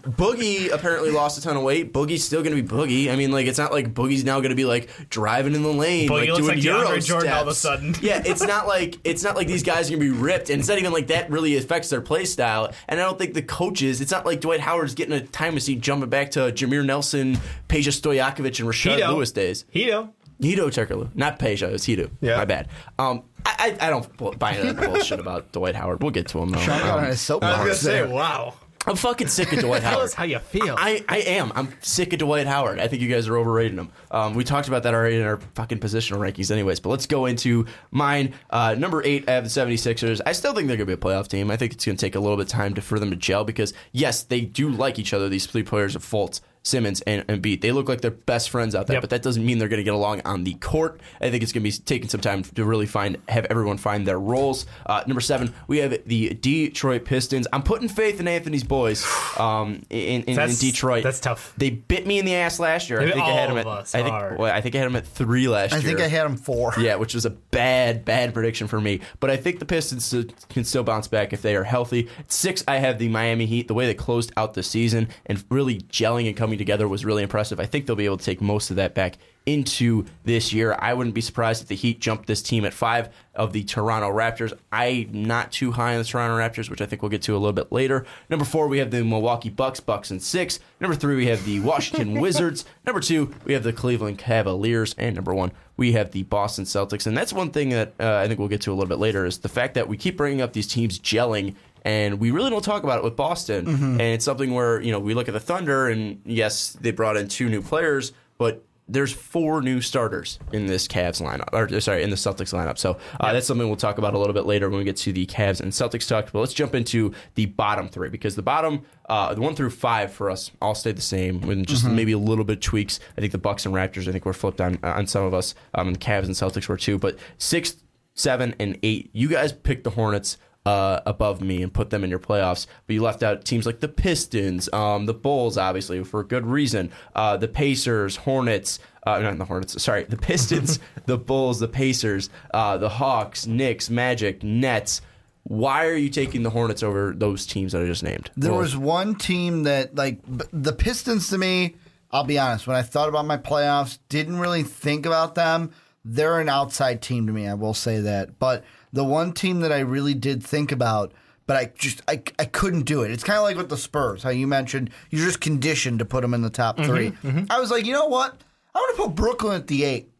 Boogie apparently lost a ton of weight. Boogie's still going to be Boogie. I mean, like it's not like Boogie's now going to be like driving in the lane, Boogie like looks doing like Euro DeAndre Jordan all of a sudden. yeah, it's not like it's not like these guys are going to be ripped, and it's not even like that really affects their play style. And I don't think the coaches. It's not like Dwight Howard's getting a time machine jumping back to Jameer Nelson, Peja Stojakovic, and Rashard Hedo. Lewis days. Hedo. Hedo Turkoglu, not Peja, it's Hedo. Yeah. my bad. Um, I, I, I don't buy into that bullshit about Dwight Howard. We'll get to him though. Sean got Um, on his I was gonna say, there. wow. I'm fucking sick of Dwight Howard. Tell us how you feel. I, I am. I'm sick of Dwight Howard. I think you guys are overrating him. Um, we talked about that already in our fucking positional rankings, anyways. But let's go into mine. Uh, number eight, I have the 76ers. I still think they're going to be a playoff team. I think it's going to take a little bit of time to, for them to gel because, yes, they do like each other, these three players of Fultz. Simmons and, and Beat. They look like they're best friends out there, Yep. but that doesn't mean they're going to get along on the court. I think it's going to be taking some time to really find have everyone find their roles. Uh, number seven, we have the Detroit Pistons. I'm putting faith in Anthony's boys um, in, in, in Detroit. that's tough. They bit me in the ass last year. I Maybe think I had them at. I think. Well, I think I had them at three last I year. I think I had them four. Yeah, which was a bad, bad prediction for me. But I think the Pistons can still bounce back if they are healthy. Six, I have the Miami Heat. The way they closed out the season and really gelling and coming together was really impressive. I think they'll be able to take most of that back into this year. I wouldn't be surprised if the Heat jumped this team at five of the Toronto Raptors. I'm not too high on the Toronto Raptors, which I think we'll get to a little bit later. Number four, we have the Milwaukee Bucks, Bucks and six. Number three, we have the Washington Wizards. Number two, we have the Cleveland Cavaliers, and number one, we have the Boston Celtics. And that's one thing that uh, I think we'll get to a little bit later is the fact that we keep bringing up these teams gelling. And we really don't talk about it with Boston. And it's something where, you know, we look at the Thunder, and yes, they brought in two new players, but there's four new starters in this Cavs lineup, or sorry, in the Celtics lineup. So uh, that's something we'll talk about a little bit later when we get to the Cavs and Celtics talk. But let's jump into the bottom three because the bottom, uh, the one through five for us, all stayed the same with just maybe a little bit of tweaks. I think the Bucks and Raptors, I think we're flipped on on some of us, um, and the Cavs and Celtics were too. But six, seven, and eight, you guys picked the Hornets uh, above me and put them in your playoffs. But you left out teams like the Pistons, um, the Bulls, obviously for a good reason. Uh, the Pacers, Hornets, uh, not the Hornets. Sorry, the Pistons, the Bulls, the Pacers, uh, the Hawks, Knicks, Magic, Nets. Why are you taking the Hornets over those teams that I just named? There was one team that, like, b- the Pistons to me, I'll be honest, when I thought about my playoffs, didn't really think about them. They're an outside team to me, I will say that. But the one team that I really did think about, but I just I, I couldn't do it. It's kind of like with the Spurs, how you mentioned you're just conditioned to put them in the top mm-hmm, 3 mm-hmm. I was like, you know what? I want to put Brooklyn at the eight.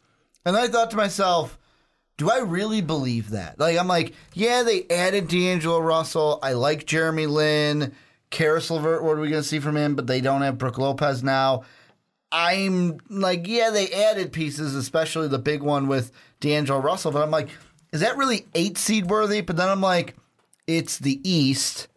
And I thought to myself, do I really believe that? Like, I'm like, yeah, they added D'Angelo Russell. I like Jeremy Lin. Caris LeVert, what are we going to see from him? But they don't have Brook Lopez now. I'm like, yeah, they added pieces, especially the big one with D'Angelo Russell. But I'm like, is that really eight seed worthy? But then I'm like, it's the East,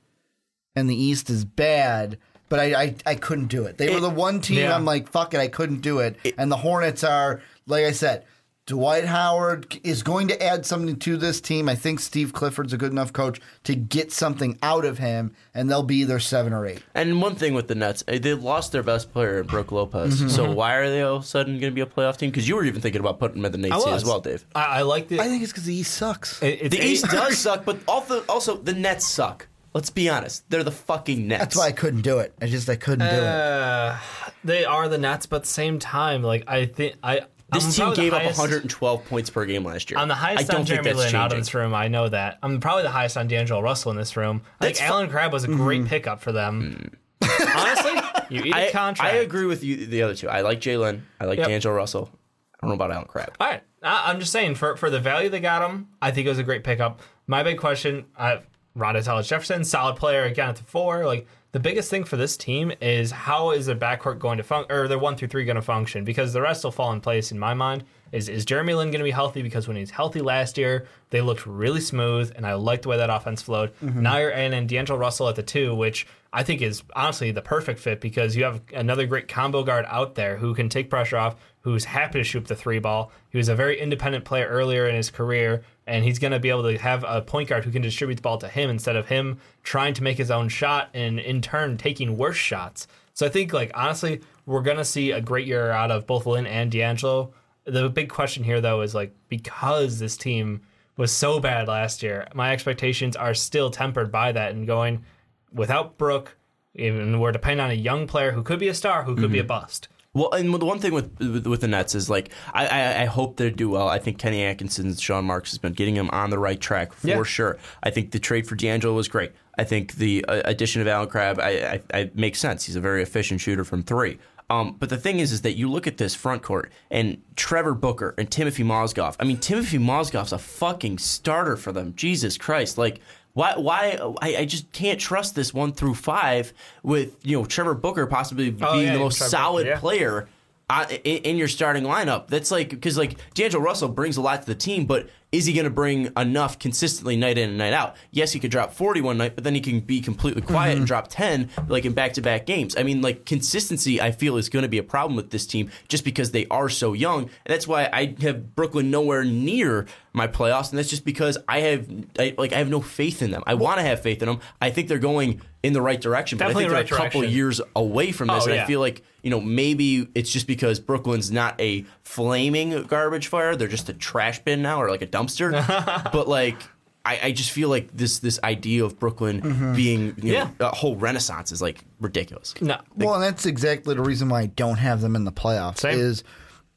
and the East is bad. but I, I, I couldn't do it. They were the one team Yeah. I'm like, fuck it, I couldn't do it. and the Hornets are, like I said, Dwight Howard is going to add something to this team. I think Steve Clifford's a good enough coach to get something out of him, and they'll be either seven or eight. And one thing with the Nets, eh, they lost their best player, Brook Lopez. Mm-hmm. So why are they all of a sudden going to be a playoff team? Because you were even thinking about putting them at the Nate seed as well, Dave. I, I like the. I think it's because the East sucks. it- it's The eight- East does suck, but also, also the Nets suck. Let's be honest. They're the fucking Nets. That's why I couldn't do it. I just I couldn't do it. Uh, they are the Nets, but at the same time, like I think I. This I'm team gave up 112 points per game last year. I'm the highest I don't on think Jeremy that's Lin out of this room. I know that. I'm probably the highest on D'Angelo Russell in this room. Like think fu- Allen Crabbe was a great mm-hmm. pickup for them. Honestly, you eat a I, contract. I agree with you. The other two. I like Jalen. I like Yep. D'Angelo Russell. I don't know about Allen Crabbe. All right, I, I'm just saying for for the value they got him, I think it was a great pickup. My big question, I, Rondae Hollis-Jefferson, solid player again at the four. Like the biggest thing for this team is how is their backcourt going to function, or their one through three going to function? Because the rest will fall in place in my mind. Is is Jeremy Lin going to be healthy? Because when he's healthy last year, they looked really smooth, and I liked the way that offense flowed. Now you're in D'Angelo Russell at the two, which I think is honestly the perfect fit because you have another great combo guard out there who can take pressure off, who's happy to shoot the three ball. He was a very independent player earlier in his career, and he's going to be able to have a point guard who can distribute the ball to him instead of him trying to make his own shot and in turn taking worse shots. So I think, like honestly, we're going to see a great year out of both Lin and D'Angelo. The big question here, though, is like because this team was so bad last year, my expectations are still tempered by that and going without Brook. Even we're depending on a young player who could be a star, who could be a mm-hmm. bust. Well, and the one thing with with, with the Nets is like I, I I hope they do well. I think Kenny Atkinson, Sean Marks has been getting them on the right track for Yeah. sure. I think the trade for D'Angelo was great. I think the uh, addition of Allen Crabbe I, I, I makes sense. He's a very efficient shooter from three. Um, but the thing is, is that you look at this front court and Trevor Booker and Timofey Mozgov. I mean, Timofey Mozgov's a fucking starter for them. Jesus Christ! Like, why? Why? I, I just can't trust this one through five with you know Trevor Booker possibly being Oh, yeah, the most Trevor, solid yeah. player uh, in, in your starting lineup. That's like because like D'Angelo Russell brings a lot to the team, but is he going to bring enough consistently night in and night out? Yes, he could drop forty one night, but then he can be completely quiet and mm-hmm. drop ten like in back to back games. I mean, like consistency, I feel is going to be a problem with this team just because they are so young, and that's why I have Brooklyn nowhere near my playoffs, and that's just because I have I, like I have no faith in them. I want to have faith in them. I think they're going in the right direction, but I Definitely think they're right a couple years away from this, Oh, and yeah. I feel like you know maybe it's just because Brooklyn's not a flaming garbage fire; they're just a trash bin now or like a dumpster. but like. I, I just feel like this this idea of Brooklyn mm-hmm. being you know, Yeah. a whole renaissance is like ridiculous. No, Well, and that's exactly the reason why I don't have them in the playoffs. Same. Is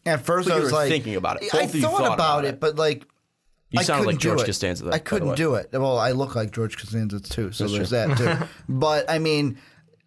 at first But I was like thinking about it. I Both of you thought, thought about, about it, it. but like You I sounded like couldn't do George it. Costanza. There, I by the couldn't way. do it. Well, I look like George Costanza too, so there's that too. but I mean,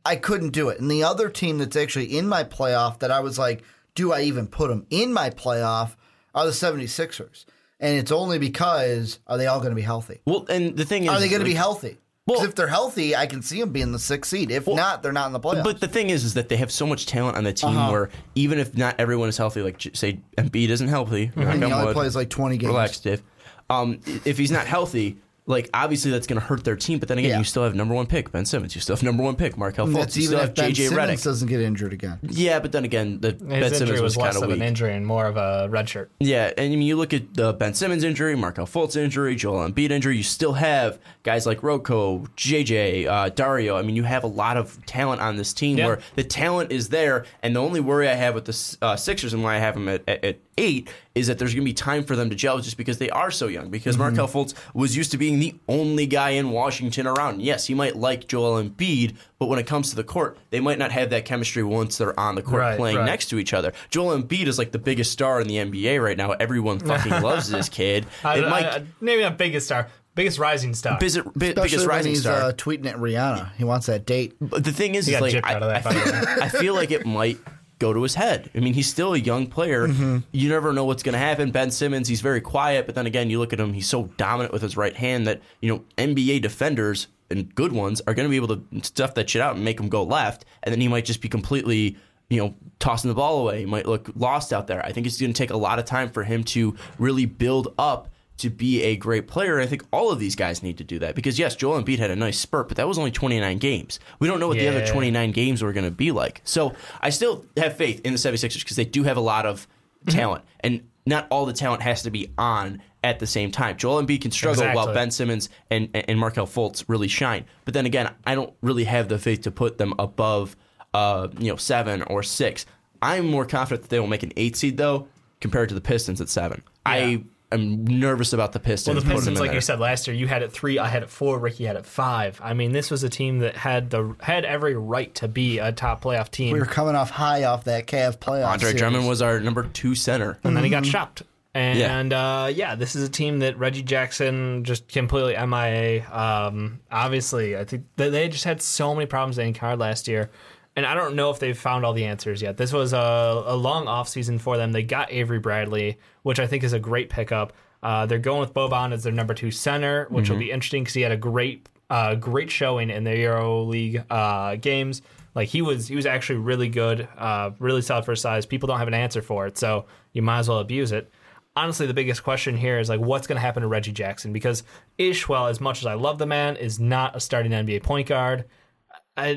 I couldn't do it. And the other team that's actually in my playoff that I was like, do I even put them in my playoff are the 76ers. And it's only because are they all going to be healthy? Well, and the thing is, Are they going to like, be healthy? Well- if they're healthy, I can see them being the sixth seed. If not, they're not in the playoffs. But the thing is, is that they have so much talent on the team Uh-huh. where even if not everyone is healthy, like say Embiid isn't healthy, And he only wood, plays like 20 games. Relax, Dave. Um, if he's not healthy, like obviously that's going to hurt their team. But then again, Yeah. you still have number one pick Ben Simmons. You still have number one pick Markelle Fultz. That's You even still if have Ben JJ Simmons Redick. doesn't get injured again. Yeah, but then again, the his Ben Simmons was was less kind of of an injury and more of a red shirt. Yeah, and I mean, you look at the Ben Simmons injury, Markelle Fultz injury, Joel Embiid injury. You still have guys like Rocco, JJ, uh, Dario. I mean, you have a lot of talent on this team Yeah. where the talent is there. And the only worry I have with the uh, Sixers and why I have them at, at, at eight is that there's going to be time for them to gel just because they are so young. Because Mm-hmm. Markelle Fultz was used to being the only guy in Washington around. Yes, he might like Joel Embiid, but when it comes to the court, they might not have that chemistry once they're on the court Right, playing right. next to each other. Joel Embiid is like the biggest star in the NBA right now. Everyone fucking loves this kid. I, It might I- maybe not biggest star, biggest rising star. biggest, bi- Especially biggest when rising he's star. Uh, tweeting at Rihanna. He wants that date. but the thing is, He is got like I, out of that, I feel, I feel like it might go to his head. I mean, he's still a young player. Mm-hmm. You never know what's going to happen. Ben Simmons, he's very quiet, but then again, you look at him, he's so dominant with his right hand that you know NBA defenders and good ones are going to be able to stuff that shit out and make him go left, and then he might just be completely. You know, tossing the ball away. He might look lost out there. I think it's going to take a lot of time for him to really build up to be a great player. I think all of these guys need to do that because yes, Joel Embiid had a nice spurt, but that was only 29 games. We don't know what the other 29 games were going to be like. So I still have faith in the 76ers because they do have a lot of Mm-hmm. talent, and not all the talent has to be on at the same time. Joel Embiid can struggle while Ben Simmons and and Markelle Fultz really shine. But then again, I don't really have the faith to put them above, uh, you know, seven or six. I'm more confident that they will make an eight seed though, compared to the Pistons at seven. I am nervous about the Pistons. Well, the putting them Pistons, like there. you said last year, you had it three, I had it four, Ricky had it five. I mean, this was a team that had the had every right to be a top playoff team, We were coming off high off that Cavs playoff. Andre series. Drummond was our number two center. and then he Mm-hmm. got shopped. And yeah. Uh, yeah, this is a team that Reggie Jackson just completely MIA. Um, obviously, I think they just had so many problems in card last year. And I don't know if they've found all the answers yet. This was a, a long offseason for them. They got Avery Bradley, which I think is a great pickup. Uh, they're going with Boban as their number two center, which will be interesting because he had a great, uh, great showing in the Euro League uh, games. Like he was, he was actually really good, uh, really solid for his size. People don't have an answer for it, so you might as well abuse it honestly, the biggest question here is like, what's going to happen to Reggie Jackson? Because Ishwell, as much as I love the man, is not a starting NBA point guard.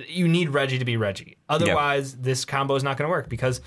You need Reggie to be Reggie. Otherwise, this combo is not going to work because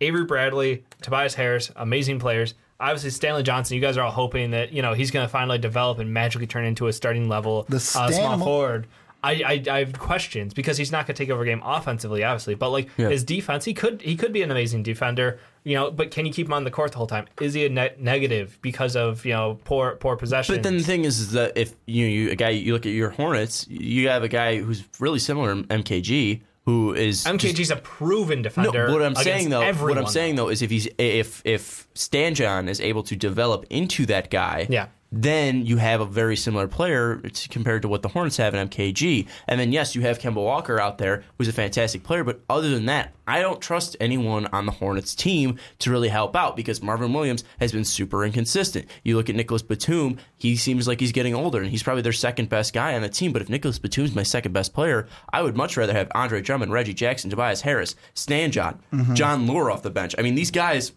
Avery Bradley, Tobias Harris, amazing players. Obviously, Stanley Johnson. You guys are all hoping that you know he's going to finally develop and magically turn into a starting level The uh, small forward. I, I, I have questions because he's not going to take over a game offensively, obviously. But like his defense, he could he could be an amazing defender, you know. But can you keep him on the court the whole time? Is he a net negative because of you know poor poor possession? But then the thing is, that if you you a guy you look at your Hornets, you have a guy who's really similar to MKG, who is just- MKG's a proven No, defender. what I'm saying though, what. I'm saying though is if he's if if Stanjon is able to develop into that guy, Yeah. Then you have a very similar player compared to what the Hornets have in MKG. And then yes, you have Kemba Walker out there who's a fantastic player, but other than that, I don't trust anyone on the Hornets team to really help out because Marvin Williams has been super inconsistent. You look at Nicolas Batum, he seems like he's getting older and he's probably their second best guy on the team, but if Nicolas Batum's my second best player, I would much rather have Andre Drummond, Reggie Jackson, Tobias Harris, Stan mm-hmm. John, Jon Leuer off the bench. I mean, these guys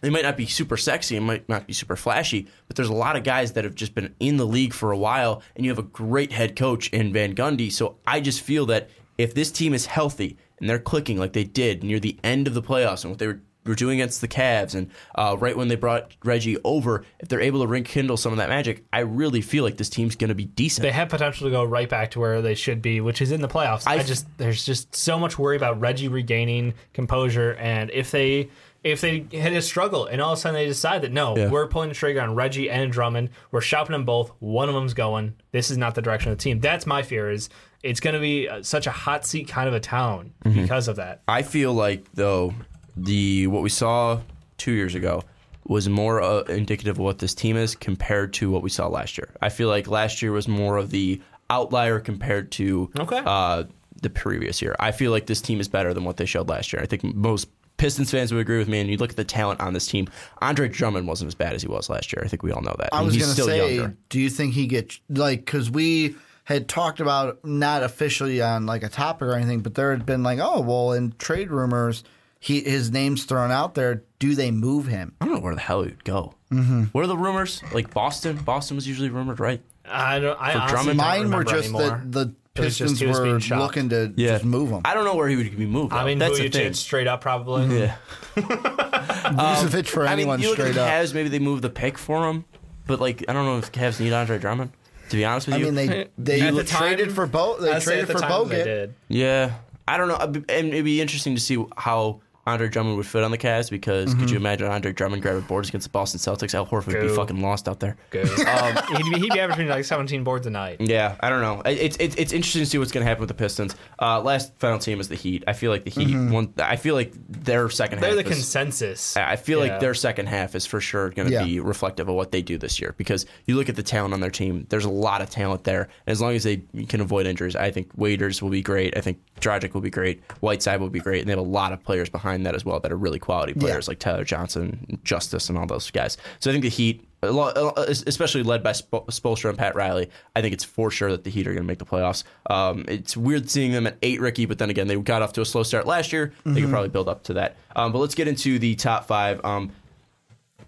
they might not be super sexy and might not be super flashy, but there's a lot of guys that have just been in the league for a while, and you have a great head coach in Van Gundy. So I just feel that if this team is healthy and they're clicking like they did near the end of the playoffs and what they were, were doing against the Cavs, and uh, right when they brought Reggie over, if they're able to rekindle some of that magic, I really feel like this team's going to be decent. They have potential to go right back to where they should be, which is in the playoffs. I, I- just there's just so much worry about Reggie regaining composure, and if they if they hit a struggle and all of a sudden they decide that no, Yeah. we're pulling the trigger on Reggie and Drummond, we're shopping them both. One of them's going. This is not the direction of the team. That's my fear. Is it's going to be uh, such a hot seat kind of a town Mm-hmm. because of that. I feel like though the what we saw two years ago was more uh, indicative of what this team is compared to what we saw last year. I feel like last year was more of the outlier compared to Okay. uh, the previous year. I feel like this team is better than what they showed last year. I think most Pistons fans would agree with me. And you look at the talent on this team. Andre Drummond wasn't as bad as he was last year. I think we all know that. I And was going to say, younger. do you think he gets like because we had talked about not officially on like a topic or anything, but there had been like, oh well, in trade rumors, he his name's thrown out there. Do they move him? I don't know where the hell he would go. Mm-hmm. What are the rumors? Like Boston. Boston was usually rumored, right? I don't. I honestly Drummond? don't Mine were just anymore. that the It was just Pistons he was were being shopped. looking to just move him. I don't know where he would be moved. I though. mean, that's the Vucevic straight up probably. Yeah. Vucevic um, for I mean, anyone you look at straight the up. Cavs, maybe they move the pick for him, but like I don't know if Cavs need Andre Drummond. To be honest with you. I you, mean, they they At the traded time- for both. They I'd say traded at the for time they Bogut. did. yeah, I don't know, and it'd be interesting to see how Andre Drummond would fit on the Cavs because could you mm-hmm. imagine Andre Drummond grabbing boards against the Boston Celtics? Al Horford would be fucking lost out there. Good. Um, he'd, be, he'd be averaging like 17 boards a night. Yeah, I don't know. It's it's, it's interesting to see what's going to happen with the Pistons. Uh, last final team is the Heat. I feel like the Heat. Mm-hmm. One, I feel like their second They're half. the is- consensus. I feel Yeah. like their second half is for sure going to Yeah. be reflective of what they do this year because you look at the talent on their team. There's a lot of talent there, and as long as they can avoid injuries, I think Waiters will be great. I think Dragic will be great. Whiteside will be great, and they have a lot of players behind that as well that are really quality players Yeah. like Tyler Johnson, Justise, and all those guys. So I think the Heat. Especially led by Sp- Spoelstra and Pat Riley, I think it's for sure that the Heat are going to make the playoffs. Um, it's weird seeing them at eight, Ricky, but then again, they got off to a slow start last year. They could probably build up to that. Um, but let's get into the top five. Um,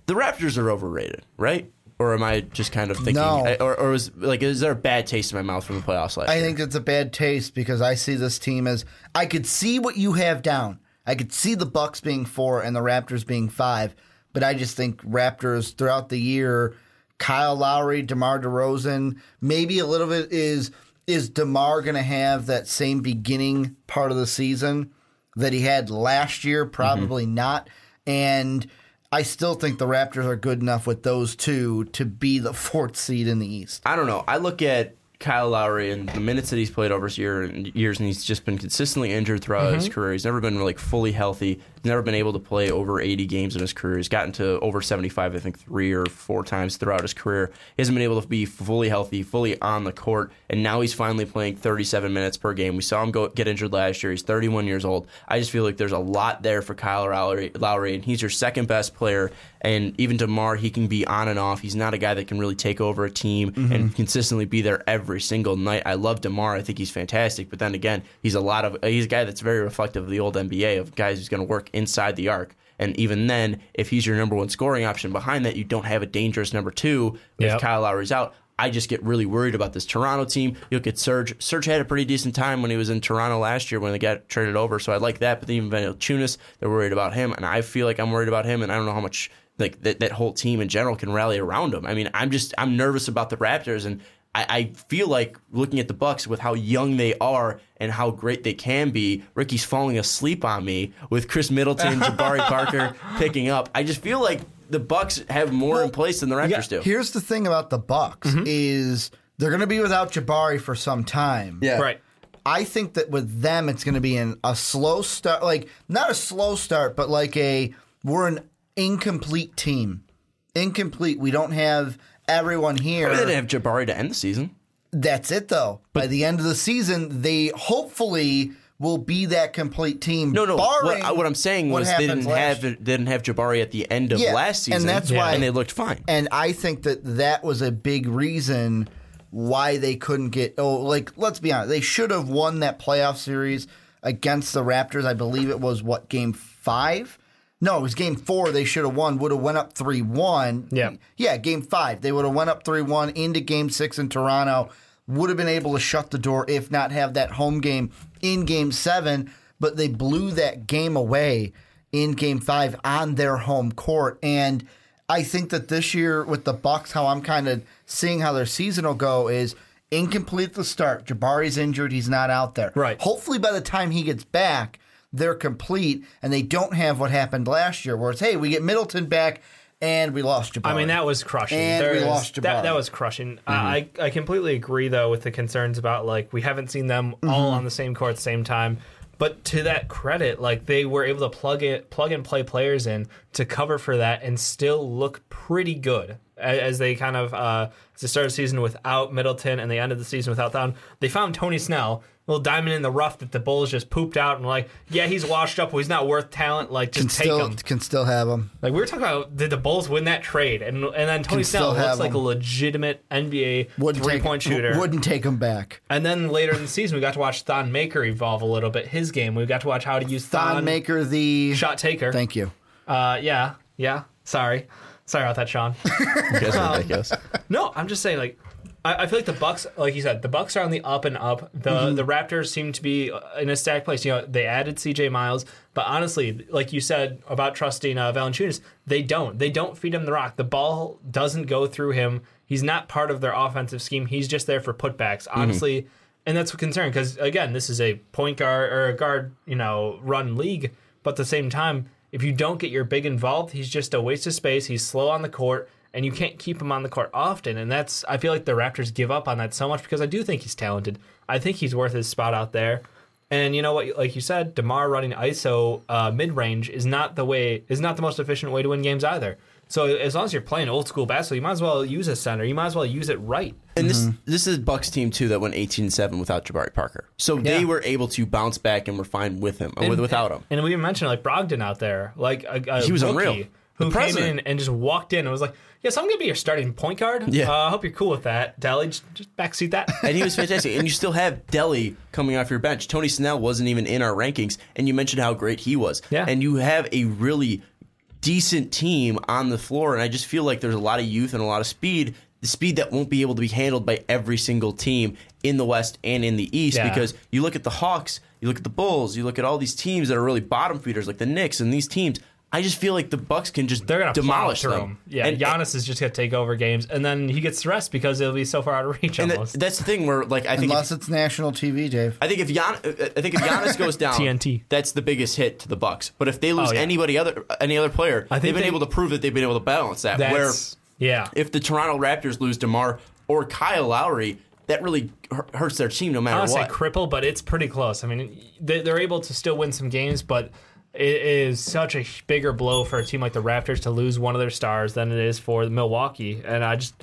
the Raptors are overrated, right? or am I just kind of thinking? No. I- or, or is like is there a bad taste in my mouth from the playoffs last I year? think it's a bad taste because I see this team as I could see what you have down. I could see the Bucks being four and the Raptors being five, but I just think Raptors throughout the year, Kyle Lowry, DeMar DeRozan, maybe a little bit is is DeMar going to have that same beginning part of the season that he had last year? Mm-hmm. Probably not. And I still think the Raptors are good enough with those two to be the fourth seed in the East. I don't know. I look at Kyle Lowry and the minutes that he's played over his year and years, and he's just been consistently injured throughout his mm-hmm. career. He's never been like fully healthy. Never been able to play over 80 games in his career. He's gotten to over 75, I think, three or four times throughout his career. He hasn't been able to be fully healthy, fully on the court, and now he's finally playing 37 minutes per game. We saw him go get injured last year. He's 31 years old. I just feel like there's a lot there for Kyle Lowry, Lowry and he's your second best player. And even DeMar, he can be on and off. He's not a guy that can really take over a team mm-hmm. and consistently be there every single night. I love DeMar. I think he's fantastic. But then again, he's a lot of he's a guy that's very reflective of the old NBA of guys who's going to work inside the arc. And even then, if he's your number one scoring option behind that, you don't have a dangerous number two if Yep. Kyle Lowry's out. I just get really worried about this Toronto team. You look at Serge. Serge had a pretty decent time when he was in Toronto last year when they got traded over, so I like that. But then even Valanciunas, they're worried about him, and I feel like I'm worried about him, and I don't know how much like that, that whole team in general can rally around him. I mean, I'm just I'm nervous about the Raptors, and I, I feel like looking at the Bucks with how young they are and how great they can be. Ricky's falling asleep on me with Khris Middleton, Jabari Parker picking up. I just feel like the Bucks have more in place than the Raptors do. Here's the thing about the Bucks mm-hmm. is they're going to be without Jabari for some time. Yeah. Right. I think that with them, it's going to be in a slow start, like not a slow start, but like a we're an incomplete team. Incomplete. We don't have everyone here. They didn't have Jabari to end the season. That's it, though. By the end of the season, they hopefully will be that complete team. No, no. What, what I'm saying what was they didn't last have they didn't have Jabari at the end of Yeah, last and season, that's why- and they looked fine. And I think that that was a big reason why they couldn't get. Oh, like let's be honest, they should have won that playoff series against the Raptors. I believe it was what game five. No, it was game four. They should have won. Would have went up three one. Yeah. yeah. Game five, they would have went up three one into game six in Toronto. Would have been able to shut the door if not have that home game in game seven. But they blew that game away in game five on their home court. And I think that this year with the Bucks, how I'm kind of seeing how their season will go is incomplete at the start. Jabari's injured; he's not out there. Right. Hopefully, by the time he gets back, they're complete, and they don't have what happened last year, where it's hey, we get Middleton back, and we lost Jabari. I mean, that was crushing. And There we is- lost that, Jabari. that was crushing. Mm-hmm. I, I completely agree though with the concerns about like we haven't seen them Mm-hmm. all on the same court at the same time. But to that credit, like they were able to plug it, plug and play players in to cover for that, and still look pretty good as they kind of uh, as they started the season without Middleton and they ended the season without them. They found Tony Snell, little diamond in the rough that the Bulls just pooped out and like, yeah, he's washed up, but he's not worth talent. Like, can just take still him. can still have him. Like we were talking about, did the Bulls win that trade? And and then Tony Can Snell looks like him. a legitimate NBA Wouldn't three take, point shooter. Wouldn't take him back. And then later in the season, we got to watch Thon Maker evolve a little bit. His game, we got to watch how to use Thon, Thon Maker, the shot taker. Thank you. Uh, yeah, yeah. Sorry, sorry about that, Sean. You guys are ridiculous. No, I'm just saying, like, I, I feel like the Bucks, like you said, the Bucks are on the up and up. The Mm-hmm. the Raptors seem to be uh, in a stacked place. You know, they added C.J. Miles, but honestly, like you said about trusting uh, Valanciunas, they don't. They don't feed him the rock. The ball doesn't go through him. He's not part of their offensive scheme. He's just there for putbacks. Mm-hmm. Honestly. And that's a concern because again, this is a point guard or a guard, you know, run league. But at the same time, if you don't get your big involved, he's just a waste of space. He's slow on the court, and you can't keep him on the court often. And that's I feel like the Raptors give up on that so much because I do think he's talented. I think he's worth his spot out there. And you know what? Like you said, Demar running ISO uh, mid range is not the way is not the most efficient way to win games either. So as long as you're playing old school basketball, you might as well use a center. You might as well use it right. And this this is Bucks team too that went 18-7 without Jabari Parker. So they were able to bounce back and were fine with him, or with, without him. And we even mentioned like Brogdon out there, like a, a He was rookie unreal. The who came president. in and just walked in and was like, "Yes, I'm gonna be your starting point guard. Yeah. uh, I hope you're cool with that, Delly. Just, just backseat that." and he was fantastic. And you still have Delly coming off your bench. Tony Snell wasn't even in our rankings, and you mentioned how great he was. Yeah. And you have a really decent team on the floor, and I just feel like there's a lot of youth and a lot of speed. The speed that won't be able to be handled by every single team in the West and in the East Yeah. because you look at the Hawks, you look at the Bulls, you look at all these teams that are really bottom feeders like the Knicks and these teams. I just feel like the Bucks can just They're gonna demolish through them. him. Yeah, and, Giannis is just gonna take over games, and then he gets rest because it'll be so far out of reach and that- almost. that's the thing where like I think Unless if, it's national TV, Dave. I think if Gian, uh, I think if Giannis goes down, TNT. that's the biggest hit to the Bucks. But if they oh, lose Oh, yeah. anybody other any other player, I think they've been they- able to prove that they've been able to balance that. Where yeah. if the Toronto Raptors lose Demar or Kyle Lowry, that really hurts their team no I matter don't say what. cripple, but it's pretty close. I mean, they're able to still win some games, but it is such a bigger blow for a team like the Raptors to lose one of their stars than it is for Milwaukee. And I just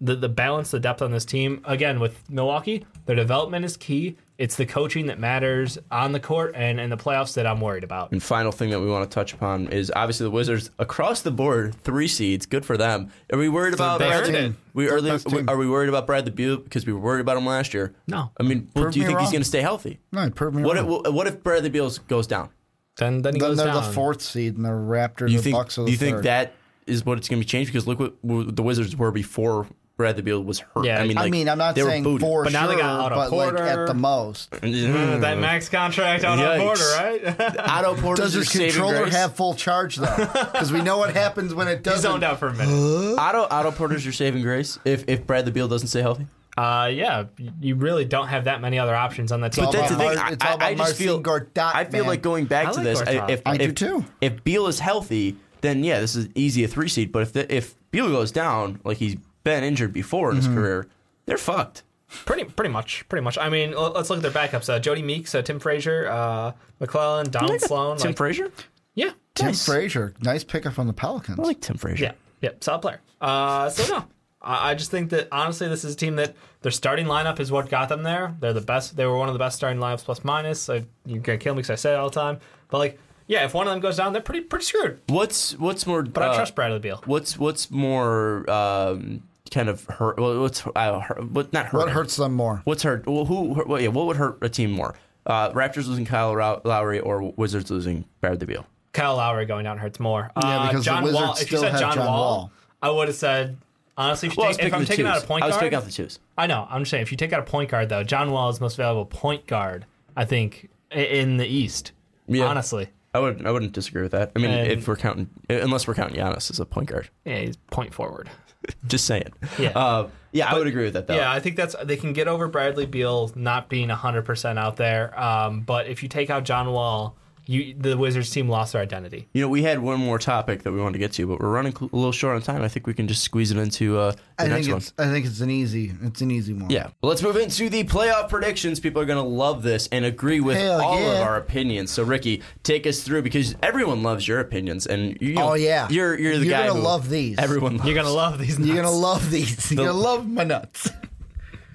the the balance, the depth on this team. Again, with Milwaukee, their development is key. It's the coaching that matters on the court and in the playoffs that I'm worried about. And final thing that we want to touch upon is obviously the Wizards across the board, three seeds, good for them. Are we worried about they Bradley? earned. We are, best team. are we worried about Bradley Beal because we were worried about him last year? No. I mean, well, do you me think he's going to stay healthy? No, prove me What wrong. if, what if Bradley Beal goes down? Then then he then goes they're down. the fourth seed, and the Raptors, You the think? Bucks are Do the you think third. that is what it's going to be changed? Because look what what the Wizards were before Bradley Beal was hurt. Yeah, I mean, I mean, I'm not they were saying booted. for But sure, now they got Otto but like Porter. at the most. Mm, that max contract out Yikes. on border, right? Otto Porter's Does your his saving controller grace. have full charge though? Because we know what happens when it doesn't. zoned out for a minute. Otto Otto Porter's your saving grace if if Bradley Beal doesn't stay healthy. Uh, yeah, you really don't have that many other options on that team. But that's the about thing. Mar- I, it's all I, about I just feel Gortat, I feel man. like going back I to like this. Gortat. if, I if, do too. If Beal is healthy, then yeah, this is easy a three seed. But if the, if Beal goes down, like he's been injured before in his Mm-hmm. career, they're fucked. Pretty, pretty much, pretty much. I mean, let's look at their backups: uh, Jodie Meeks, uh, Tim Frazier, uh, McClellan, Donald Sloan. Tim like, Frazier. yeah, Tim Nice. Frazier, nice pickup from the Pelicans. I like Tim Frazier. yeah, yeah, solid player. Uh, so no, I, I just think that honestly, this is a team that their starting lineup is what got them there. They're the best. They were one of the best starting lineups plus minus. I, you're gonna kill me because I say it all the time, but like, yeah, if one of them goes down, they're pretty, pretty screwed. What's what's more? But I trust Bradley Beal. What's what's more um, kind of hurt? Well, what's uh, hurt, what not hurt? what hurts them more? What's hurt? Well, who? Well, yeah, what would hurt a team more? Uh, Raptors losing Kyle Row- Lowry or Wizards losing Bradley Beal? Kyle Lowry going down hurts more. Yeah, uh, because the Wizards Wall. If you still said have John, John Wall, Wall. I would have said honestly. If, you Well, take, if I'm taking twos. out a point guard, I was picking out the twos. I know. I'm just saying, if you take out a point guard, though, John Wall is the most valuable point guard, I think, in the East. Yeah. Honestly. I would I wouldn't disagree with that. I mean, And- if we're counting, unless we're counting Giannis as a point guard, Yeah, he's point forward. just saying. Yeah. uh, yeah, I would agree with that. Though. Yeah, I think that's they can get over Bradley Beal not being 100% out there. Um, but if you take out John Wall, you the Wizards team lost their identity. You know, we had one more topic that we wanted to get to, but we're running cl- a little short on time. I think we can just squeeze it into uh, the I next think one. I think it's an easy. It's an easy one. Yeah. Well, let's move into the playoff predictions. People are going to love this and agree with Hell all yeah. of our opinions. So, Ricky, take us through because everyone loves your opinions, and you know, Oh yeah. you're you're the You're guy gonna who love these. Everyone, You're going to love these You're gonna love these. You're gonna love my nuts.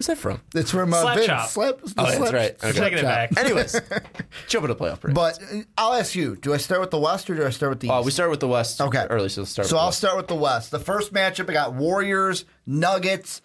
Where's that from? It's where my Slap Vince chop. slap. the Oh, that's right. Okay. Taking it back. Anyways, jump into playoff predictions. But uh, I'll ask you: Do I start with the West or do I start with the East? Uh, we started with the West Okay. early, so let's start. So with I'll West. start with the West. The first matchup, I got Warriors, Nuggets.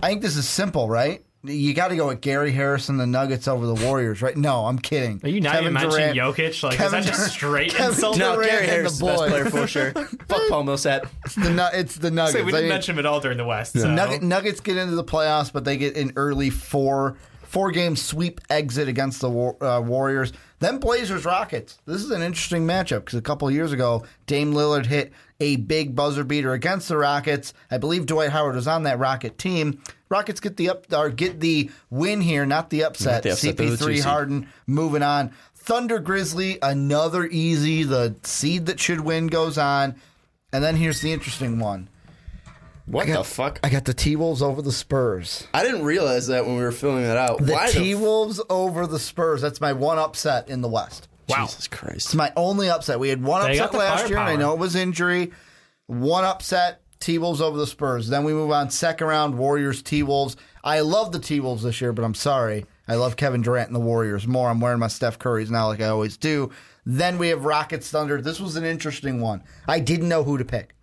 I think this is simple, right? You got to go with Gary Harrison, the Nuggets over the Warriors, right? No, I'm kidding. Are you not even mentioning Jokic? Like, Kevin is that just straight Kevin insult? Durant No, Gary and Harris is the the best player for sure. Fuck Paul Millsap. It's the, Nu- it's the Nuggets. Say, we didn't mean, mention him at all during the West. So. Nugget, Nuggets get into the playoffs, but they get an early four four game sweep exit against the War, uh, Warriors. Then Blazers Rockets. This is an interesting matchup because a couple of years ago, Dame Lillard hit a big buzzer beater against the Rockets. I believe Dwight Howard was on that Rocket team. Rockets get the up or get the win here, not the upset. Not the upset. They're the two CP3 seed. Harden moving on. Thunder Grizzly, another easy. The seed that should win goes on. And then here's the interesting one. What got- the fuck? I got the T Wolves over the Spurs. I didn't realize that when we were filling that out. The T Wolves over the Spurs. That's my one upset in the West. Wow. Jesus Christ. It's my only upset. We had one They upset the last year, and I know it was injury. One upset, T Wolves over the Spurs. Then we move on second round, Warriors T Wolves. I love the T Wolves this year, but I'm sorry. I love Kevin Durant and the Warriors more. I'm wearing my Steph Curry's now, like I always do. Then we have Rockets Thunder. This was an interesting one. I didn't know who to pick.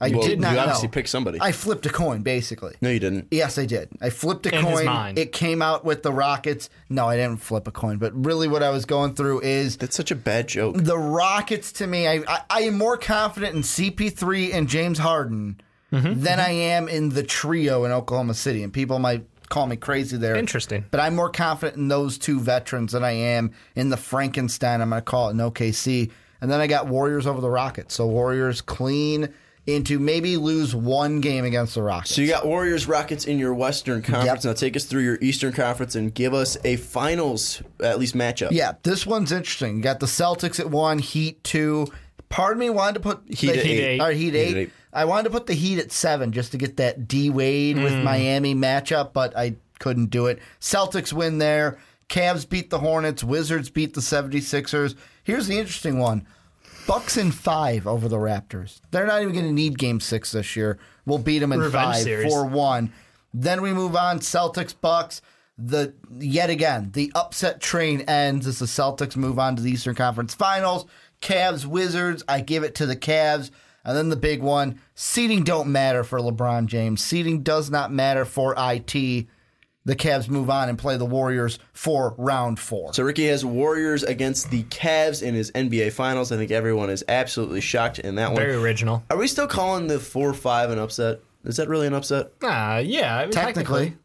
I Well, did not you obviously know. picked somebody. I flipped a coin, basically. no, you didn't. Yes, I did. I flipped a In his coin. mind. It came out with the Rockets. No, I didn't flip a coin. But really, what I was going through is That's such a bad joke. the Rockets. To me, I I, I am more confident in CP3 and James Harden Mm-hmm. than I am in the trio in Oklahoma City. And people might call me crazy there. Interesting. But I'm more confident in those two veterans than I am in the Frankenstein. I'm going to call it in OKC. And then I got Warriors over the Rockets. So Warriors clean into maybe lose one game against the Rockets. So you got Warriors Rockets in your Western Conference. Yep. Now take us through your Eastern Conference and give us a finals at least matchup. Yeah, this one's interesting. You got the Celtics at one, Heat two. Pardon me wanted to put Heat the at eight. Or Heat, Heat eight. eight. I wanted to put the Heat at seven just to get that D Wade with Mm. Miami matchup, but I couldn't do it. Celtics win there. Cavs beat the Hornets. Wizards beat the 76ers. Here's the interesting one. Bucks in five over the Raptors. They're not even going to need game six this year. We'll beat them in Revenge five, series. 4 1. Then we move on. Celtics, Bucks. The yet again the upset train ends as the Celtics move on to the Eastern Conference Finals. Cavs, Wizards. I give it to the Cavs. And then the big one: seating don't matter for LeBron James. Seating does not matter for it. The Cavs move on and play the Warriors for round four. So Ricky has Warriors against the Cavs in his NBA Finals. I think everyone is absolutely shocked in that one. Very original. Are we still calling the four five an upset? Is that really an upset? Ah, yeah. I mean, Technically,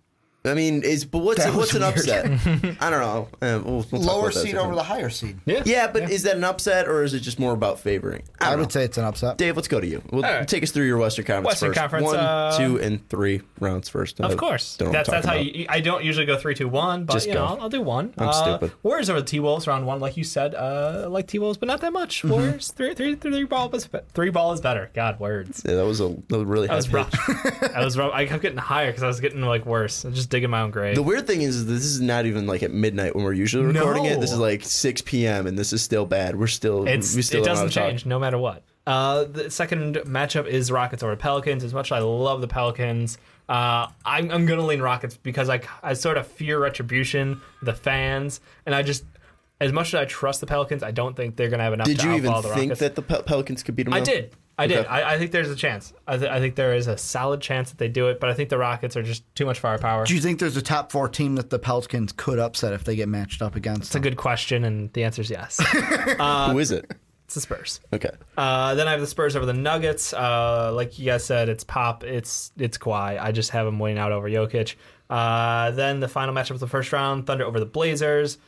I mean, is but what's That what's was an weird. upset? I don't know. Uh, we'll, we'll talk lower about that seed over the higher seed. Yeah. Yeah, but is that an upset or is it just more about favoring? I, I would know. say it's an upset. Dave, let's go to you. Well, All right. take us through your Western Conference Western first. Conference, One, uh, two, and three rounds first. Of Uh, course. don't That's I'm that's how you. I don't usually go three, two, one, but Just you go. know, I'll, I'll do one. I'm uh, stupid. Warriors over the T Wolves round one, like you said. Uh, like T Wolves, but not that much. Mm-hmm. Warriors three, three, three ball is be- three ball is better. God, words. Yeah, that was a that was really That was high rough. I was rough. I kept getting higher because I was getting like worse. I was just digging my own grave. The weird thing is, this is not even like at midnight when we're usually recording it. This is like 6 p.m. and this is still bad. We're still It's we still it don't know doesn't to talk. change no matter what. Uh, the second matchup is Rockets over Pelicans. As much as I love the Pelicans, uh, I'm, I'm gonna lean Rockets because I I sort of fear retribution, the fans, and I just as much as I trust the Pelicans, I don't think they're gonna have enough. Did to you even outball the think Rockets. that the Pel- Pelicans could beat them? I did. I did. I, I think there's a chance. I, th- I think there is a solid chance that they do it, but I think the Rockets are just too much firepower. Do you think there's a top four team that the Pelicans could upset if they get matched up against? It's a good question, and the answer is yes. Who is it? it's the Spurs. Okay. Uh, then I have the Spurs over the Nuggets. Uh, like you guys said, it's Pop, it's it's Kawhi. I just have them winning out over Jokic. Uh, then the final matchup of the first round: Thunder over the Blazers.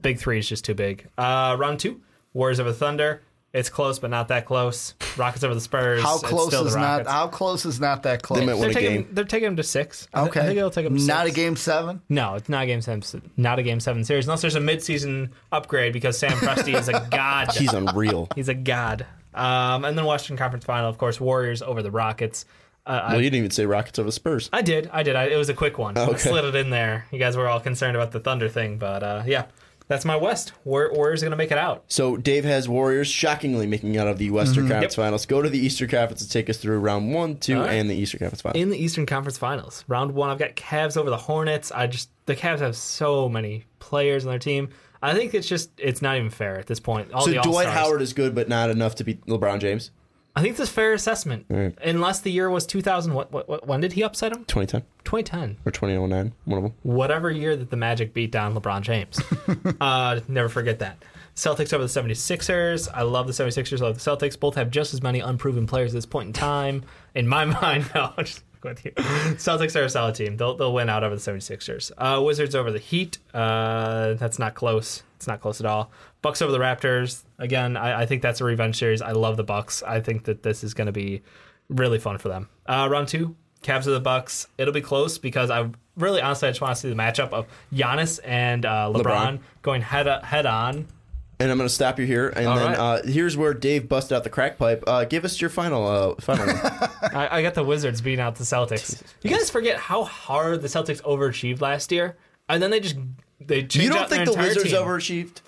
Big three is just too big. Uh, round two: Warriors over the Thunder. It's close, but not that close. Rockets over the Spurs. How close is not? How close is not that close? They might They're a taking, game. they're taking them to six. I th- okay, I think it'll take them to not six. a game seven. No, it's not a game seven. Not a game seven series unless there's a midseason upgrade because Sam Presti is a god. He's unreal. He's a god. Um, and then Western Conference Final, of course, Warriors over the Rockets. Uh, well, you didn't even say Rockets over the Spurs. I did, I did. I, it was a quick one. I Okay. slid it in there. You guys were all concerned about the Thunder thing, but uh, yeah, that's my West. War- Warriors are gonna make it out. So Dave has Warriors shockingly making it out of the Western mm-hmm. Conference Finals. Go to the Eastern Conference and take us through round one, two, right. and the Eastern Conference Finals. In the Eastern Conference Finals, round one, I've got Cavs over the Hornets. I just the Cavs have so many players on their team. I think it's just it's not even fair at this point. All so Dwight Howard is good, but not enough to beat LeBron James. I think that's a fair assessment. Unless the year was 2000. What, what, what? When did he upset him? 2010 2010. or 2009, one of them. whatever year that the Magic beat down LeBron James. uh, never forget that. Celtics over the 76ers. I love the 76ers. I love the Celtics. Both have just as many unproven players at this point in time. In my mind, no, just with you. Celtics are a solid team. They'll, they'll win out over the 76ers. Uh, Wizards over the Heat. Uh, that's not close. It's not close at all. Bucks over the Raptors. Again, I, I think that's a revenge series. I love the Bucks. I think that this is going to be really fun for them. Uh, round two, Cavs of the Bucks. It'll be close because I really, honestly, I just want to see the matchup of Giannis and uh, LeBron, LeBron. going head head on. And I'm going to stop you here. And All then right. uh, here's where Dave busted out the crack pipe. Uh, give us your final. Uh, final. I, I got the Wizards beating out the Celtics. You guys forget how hard the Celtics overachieved last year, and then they just they changed you don't out their think the Wizards team. overachieved?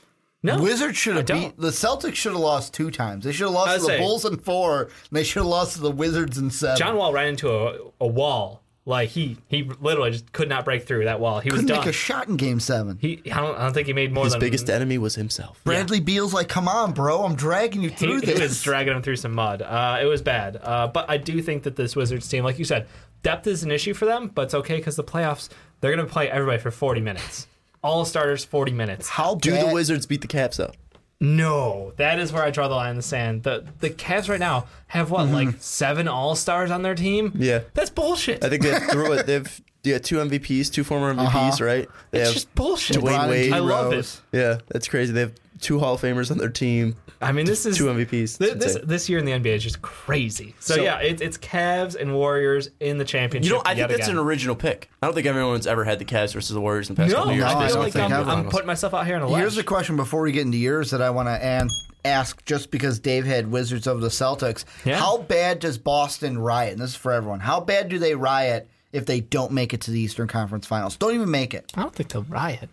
No, Wizards should have beat the Celtics. Should have lost two times. They should have lost to the say- Bulls in four. And they should have lost to the Wizards in seven. John Wall ran into a, a wall Like he he literally just could not break through that wall. He was Couldn't done. make a shot in Game Seven. he I don't, I don't think he made more His than biggest enemy was himself. Bradley Beal's like, "Come on, bro, I'm dragging you he, through he this." was dragging him through some mud. Uh, it was bad. Uh, but I do think that this Wizards team, like you said, depth is an issue for them, but it's okay because the playoffs, they're going to play everybody for 40 minutes. All starters, 40 minutes. How Do bad? the Wizards beat the Cavs though? No, that is where I draw the line in the sand. The the Cavs right now have what, like seven All Stars on their team? Yeah. that's bullshit. I think they have, it, they have yeah, two MVPs, two former MVPs, Uh-huh. right? They it's have just bullshit. Dwyane Wade. D. I love Rose. it. yeah, that's crazy. They have two Hall of Famers on their team. I mean, this is Two MVPs. This, this, this year in the NBA is just crazy. So, So- yeah, it, it's Cavs and Warriors in the championship. You know, I think that's again. an original pick. I don't think everyone's ever had the Cavs versus the Warriors in the past No, couple of years. No, I I feel don't like think I'm. I'm putting myself out here on a ledge. Here's a question before we get into yours that I want to an- ask just because Dave had Wizards over the Celtics. Yeah. How bad does Boston riot? And this is for everyone. How bad do they riot if they don't make it to the Eastern Conference Finals? Don't even make it. I don't think they'll riot.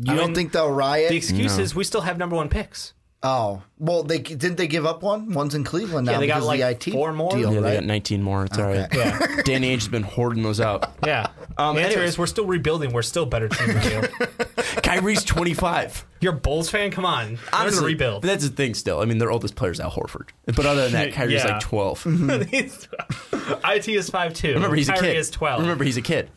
You I don't mean, think they'll riot? The excuse is we still have number one picks. Oh, well, they didn't they give up one? One's in Cleveland now Yeah, they got, like, the IT four more? deal, Yeah, they got 19 more. It's all right. Yeah. Danny Ainge has been hoarding those out. Yeah. Um, the answer anyways. is we're still rebuilding. We're still better team than you. Kyrie's 25. You're a Bulls fan? Come on. Learn to Honestly, rebuild. But that's the thing still. I mean, their oldest player's Al Horford. But other than that, Kyrie's Yeah. like 12. He's- IT is 5'2. Remember, he's a Kyrie kid. is 12. Remember, he's a kid.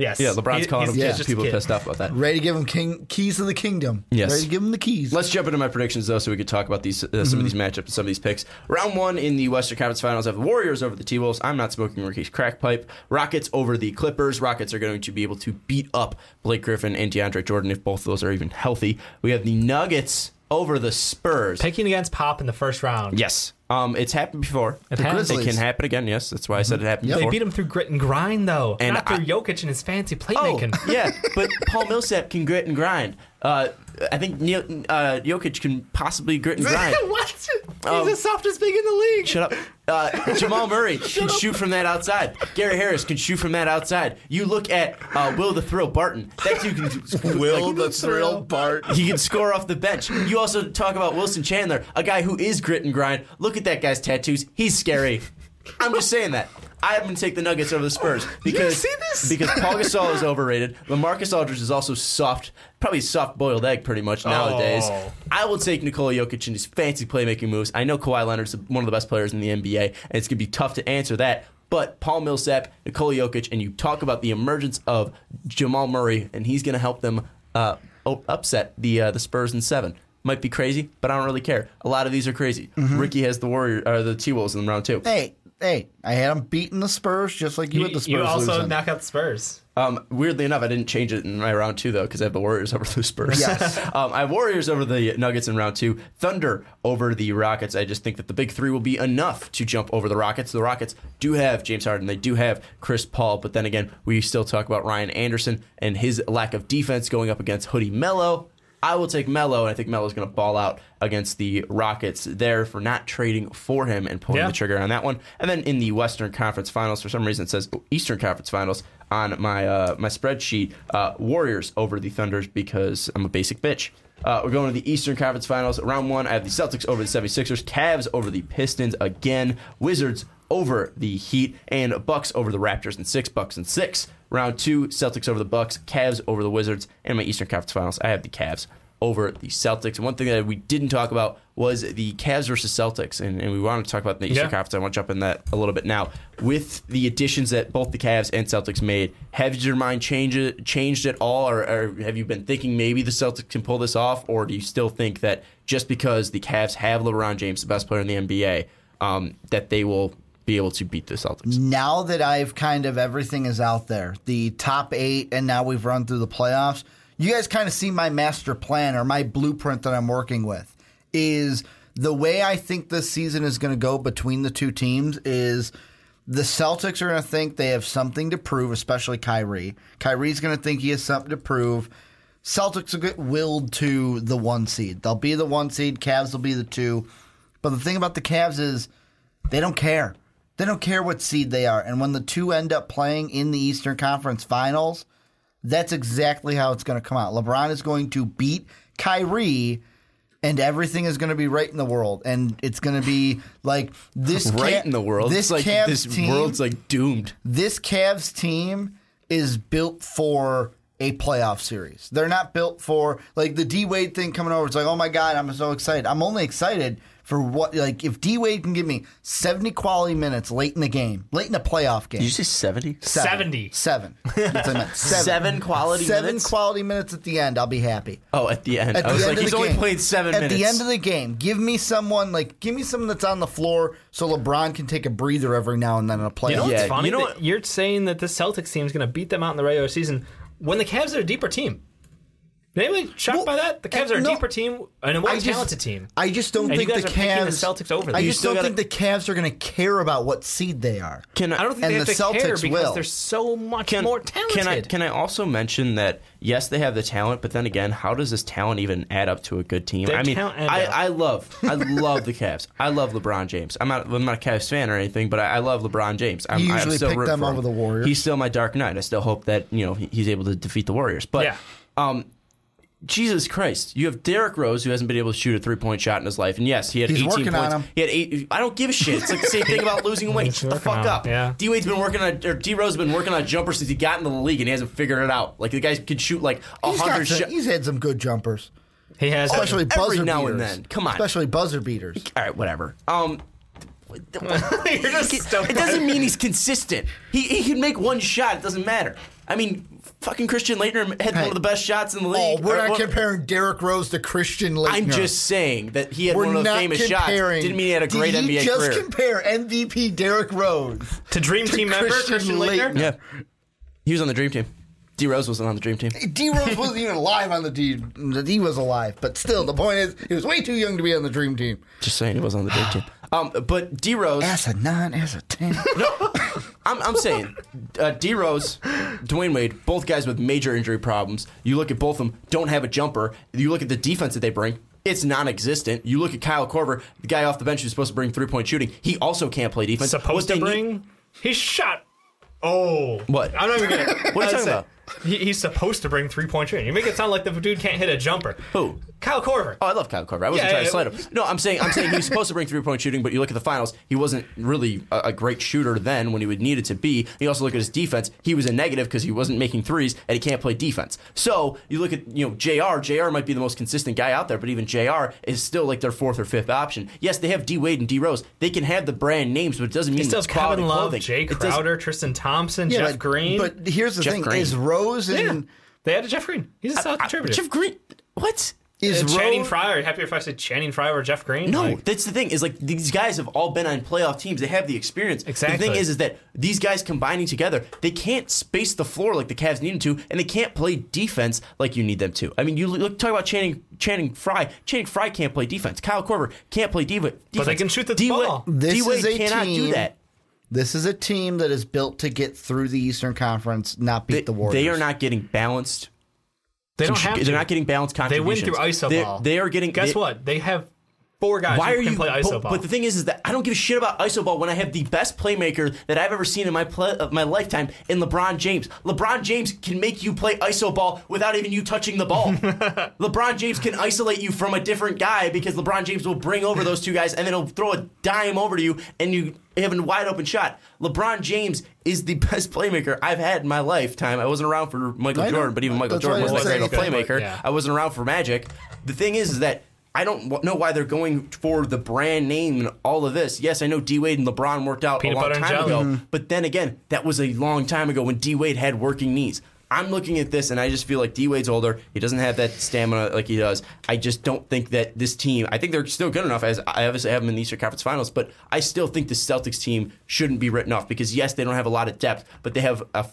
Yes. Yeah, LeBron's calling he's him kids. just People kid. pissed off about that. Ready to give him king keys to the kingdom. Yes. Ready to give them the keys. Let's jump into my predictions though, so we could talk about these uh, some of these matchups and some of these picks. Round one in the Western Conference Finals, I have the Warriors over the T Wolves. I'm not smoking Ricky's crack pipe. Rockets over the Clippers. Rockets are going to be able to beat up Blake Griffin and DeAndre Jordan if both of those are even healthy. We have the Nuggets over the Spurs. Picking against Pop in the first round. Yes, um, it's happened before. It The has. It can happen again. Yes, that's why I said it happened Yep. They before. beat him through grit and grind, though. And not through I- Jokic and his fancy Oh, playmaking. yeah, but Paul Millsap can grit and grind. Uh, I think Neil, uh, Jokic can possibly grit and grind. what? He's Um, the softest big in the league. Shut up. Uh, Jamal Murray can shoot from that outside. Gary Harris can shoot from that outside. You look at uh, Will the Thrill Barton. That dude can. Will like, the Thrill Bart. He can score off the bench. You also talk about Wilson Chandler, a guy who is grit and grind. Look at that guy's tattoos. He's scary. I'm just saying that. I am going to take the Nuggets over the Spurs because because Paul Gasol is overrated. LaMarcus Aldridge is also soft, probably soft boiled egg pretty much nowadays. Oh. I will take Nikola Jokic and his fancy playmaking moves. I know Kawhi Leonard's one of the best players in the NBA, and it's going to be tough to answer that. But Paul Millsap, Nikola Jokic, and you talk about the emergence of Jamal Murray, and he's going to help them uh, upset the uh, the Spurs in seven. Might be crazy, but I don't really care. A lot of these are crazy. Ricky has the Warrior or the T Wolves in round two. Hey, hey, I had them beating the Spurs just like you, You, had the Spurs you also losing. knock out the Spurs. Um, weirdly enough, I didn't change it in my round two though because I have the Warriors over the Spurs. Yes. um, I have Warriors over the Nuggets in round two. Thunder over the Rockets. I just think that the big three will be enough to jump over the Rockets. The Rockets do have James Harden. They do have Chris Paul. But then again, we still talk about Ryan Anderson and his lack of defense going up against Hoodie Melo. I will take Melo, and I think Melo's going to ball out against the Rockets there for not trading for him and pulling Yeah. the trigger on that one. And then in the Western Conference Finals, for some reason it says Eastern Conference Finals on my uh, my spreadsheet. Uh, Warriors over the Thunders because I'm a basic bitch. Uh, we're going to the Eastern Conference Finals. Round one, I have the Celtics over the 76ers, Cavs over the Pistons again, Wizards over the Heat, and Bucks over the Raptors and six. Bucks and six. Round two, Celtics over the Bucks, Cavs over the Wizards, and my Eastern Conference Finals. I have the Cavs over the Celtics. And one thing that we didn't talk about was the Cavs versus Celtics, and, and we wanted to talk about the Eastern Yeah. Conference. I want to jump in that a little bit now. With the additions that both the Cavs and Celtics made, have your mind changed changed at all, or, or have you been thinking maybe the Celtics can pull this off, or do you still think that just because the Cavs have LeBron James, the best player in the NBA, um, that they will be able to beat the Celtics? now that I've kind of everything is out there, the top eight, and now we've run through the playoffs, you guys kind of see my master plan or my blueprint that I'm working with. Is the way I think this season is going to go between the two teams is the Celtics are going to think they have something to prove, especially Kyrie. Kyrie's going to think he has something to prove. Celtics will get willed to the one seed. They'll be the one seed. Cavs will be the two. But the thing about the Cavs is they don't care. They don't care what seed they are. And when the two end up playing in the Eastern Conference Finals, that's exactly how it's going to come out. LeBron is going to beat Kyrie and everything is going to be right in the world, and it's going to be like this right Ca- in the world. This It's like Cavs this team, world's like doomed. this Cavs team is built for a playoff series. They're not built for like the D Wade thing coming over. It's like, oh my god, I'm so excited. I'm only excited for what like if D Wade can give me 70 quality minutes late in the game, late in the playoff game. Did you say seventy? Seven. 70. Seven. That's what I meant. Seven. Seven quality Seven minutes? quality minutes at the end. I'll be happy. Oh, at the end. At I the was end like, of he's the only game. played seven At minutes. the end of the game, give me someone like give me someone that's on the floor so LeBron can take a breather every now and then in a playoff. You know what's Yeah, funny? you know what- You're saying that the Celtics team is going to beat them out in the regular season when the Cavs are a deeper team. Anybody shocked Well, by that? The Cavs are a no. deeper team and a more I just- talented team. I just don't And think the Cavs. the Celtics over them. I just don't gotta- think the Cavs are going to care about what seed they are. Can I don't think And they have the to care because will. they're so much can, more talented. Can I can I also mention that yes, they have the talent, but then again, how does this talent even add up to a good team? Their I mean, I. I love I love the Cavs. I love LeBron James. I'm not I'm not a Cavs fan or anything, but I, I love LeBron James. I'm, You I'm usually still pick rooting them over the Warriors. He's still my Dark Knight. I still hope that you know he's able to defeat the Warriors. But Yeah. um, Jesus Christ, you have Derrick Rose who hasn't been able to shoot a three point shot in his life, and yes, he had He's 18 working points. on 'em. He had eight. I don't give a shit. It's like the same thing about losing weight. Shut the fuck up. yeah. D Wade's been working on, or D Rose has been working on a jumper since he got into the league, and he hasn't figured it out. Like the guy can shoot like a He's, hundred got some, shots. he's had some good jumpers, he has especially every buzzer now and then. Come on. especially buzzer beaters. All right, whatever. Um, You're just it doesn't mean he's consistent. He he can make one shot. It doesn't matter. I mean, fucking Christian Laettner had Hey. one of the best shots in the Oh, league. we're Or not one- comparing Derrick Rose to Christian Laettner. I'm just saying that he had We're one of those not famous shots. Didn't mean he had a great Did he NBA just career. compare MVP Derrick Rose to Dream Team member Christian Christian Laettner. Laettner. yeah, he was on the dream team. D Rose wasn't on the dream team. D Rose wasn't even alive on the D. He was alive, but still, the point is, he was way too young to be on the Dream Team. Just saying he was on the dream team. Um, but D Rose, As a nine, as a ten. I'm, I'm saying, uh, D Rose, Dwyane Wade, both guys with major injury problems. You look at both of them, don't have a jumper. You look at the defense that they bring. It's non-existent. You look at Kyle Korver, the guy off the bench who's supposed to bring three-point shooting. He also can't play defense. Supposed to they need- bring. He shot. Oh, What? I'm not even gonna. What are you talking say, about? He, he's supposed to bring three point shooting. You make it sound like the dude can't hit a jumper. Who? Kyle Korver. Oh, I love Kyle Korver. I wasn't Yeah, trying to yeah, slight him. No, I'm saying I'm saying he was supposed to bring three point shooting, but you look at the finals, he wasn't really a, a great shooter then when he would need it to be. You also look at his defense; he was a negative because he wasn't making threes and he can't play defense. So you look at you know Jr. Jr. might be the most consistent guy out there, but even Jr. is still like their fourth or fifth option. Yes, they have D Wade and D Rose. They can have the brand names, but it doesn't mean He still has the quality Kevin Love, clothing. Jae It doesn't- Crowder, Tristan Thompson, Jeff but, Green. But here's the Jeff thing: Green. is Rose yeah, and they had a Jeff Green. He's a solid I- contributor. Jeff Green. What? is Uh, Channing Rose, Frye. Are you happy if I said Channing Frye or Jeff Green? No, Like, that's the thing. Is like these guys have all been on playoff teams. They have the experience. Exactly. The thing is, is that these guys combining together, they can't space the floor like the Cavs need them to, and they can't play defense like you need them to. I mean, you look talk about Channing Channing Frye. Channing Frye can't play defense. Kyle Korver can't play diva, defense. they can shoot the D-Wade- ball. This D-Wade is a cannot do team- that. This is a team that is built to get through the Eastern Conference, not beat They, the Warriors. they are not getting balanced. they don't have to. They're not getting balanced They win contributions. through iso They- ball. They are getting. Guess they- what? They have four guys Why who are can you? play iso but, ball. but the thing is, is that I don't give a shit about iso ball when I have the best playmaker that I've ever seen in my play, of my lifetime in LeBron James. LeBron James can make you play iso ball without even you touching the ball. LeBron James can isolate you from a different guy because LeBron James will bring over those two guys and then he'll throw a dime over to you and you have a wide open shot. LeBron James is the best playmaker I've had in my lifetime. I wasn't around for Michael I know. Jordan, but even Michael That's Jordan wasn't that great a he's playmaker. Yeah. I wasn't around for Magic. The thing is, is that I don't know why they're going for the brand name and all of this. Yes, I know D Wade and LeBron worked out Peanut a long butter and time jelly. ago, mm-hmm. but then again, that was a long time ago when D Wade had working knees. I'm looking at this and I just feel like D Wade's older. He doesn't have that stamina like he does. I just don't think that this team. I think they're still good enough as I obviously have them in the Eastern Conference Finals, but I still think the Celtics team shouldn't be written off because yes, they don't have a lot of depth, but they have a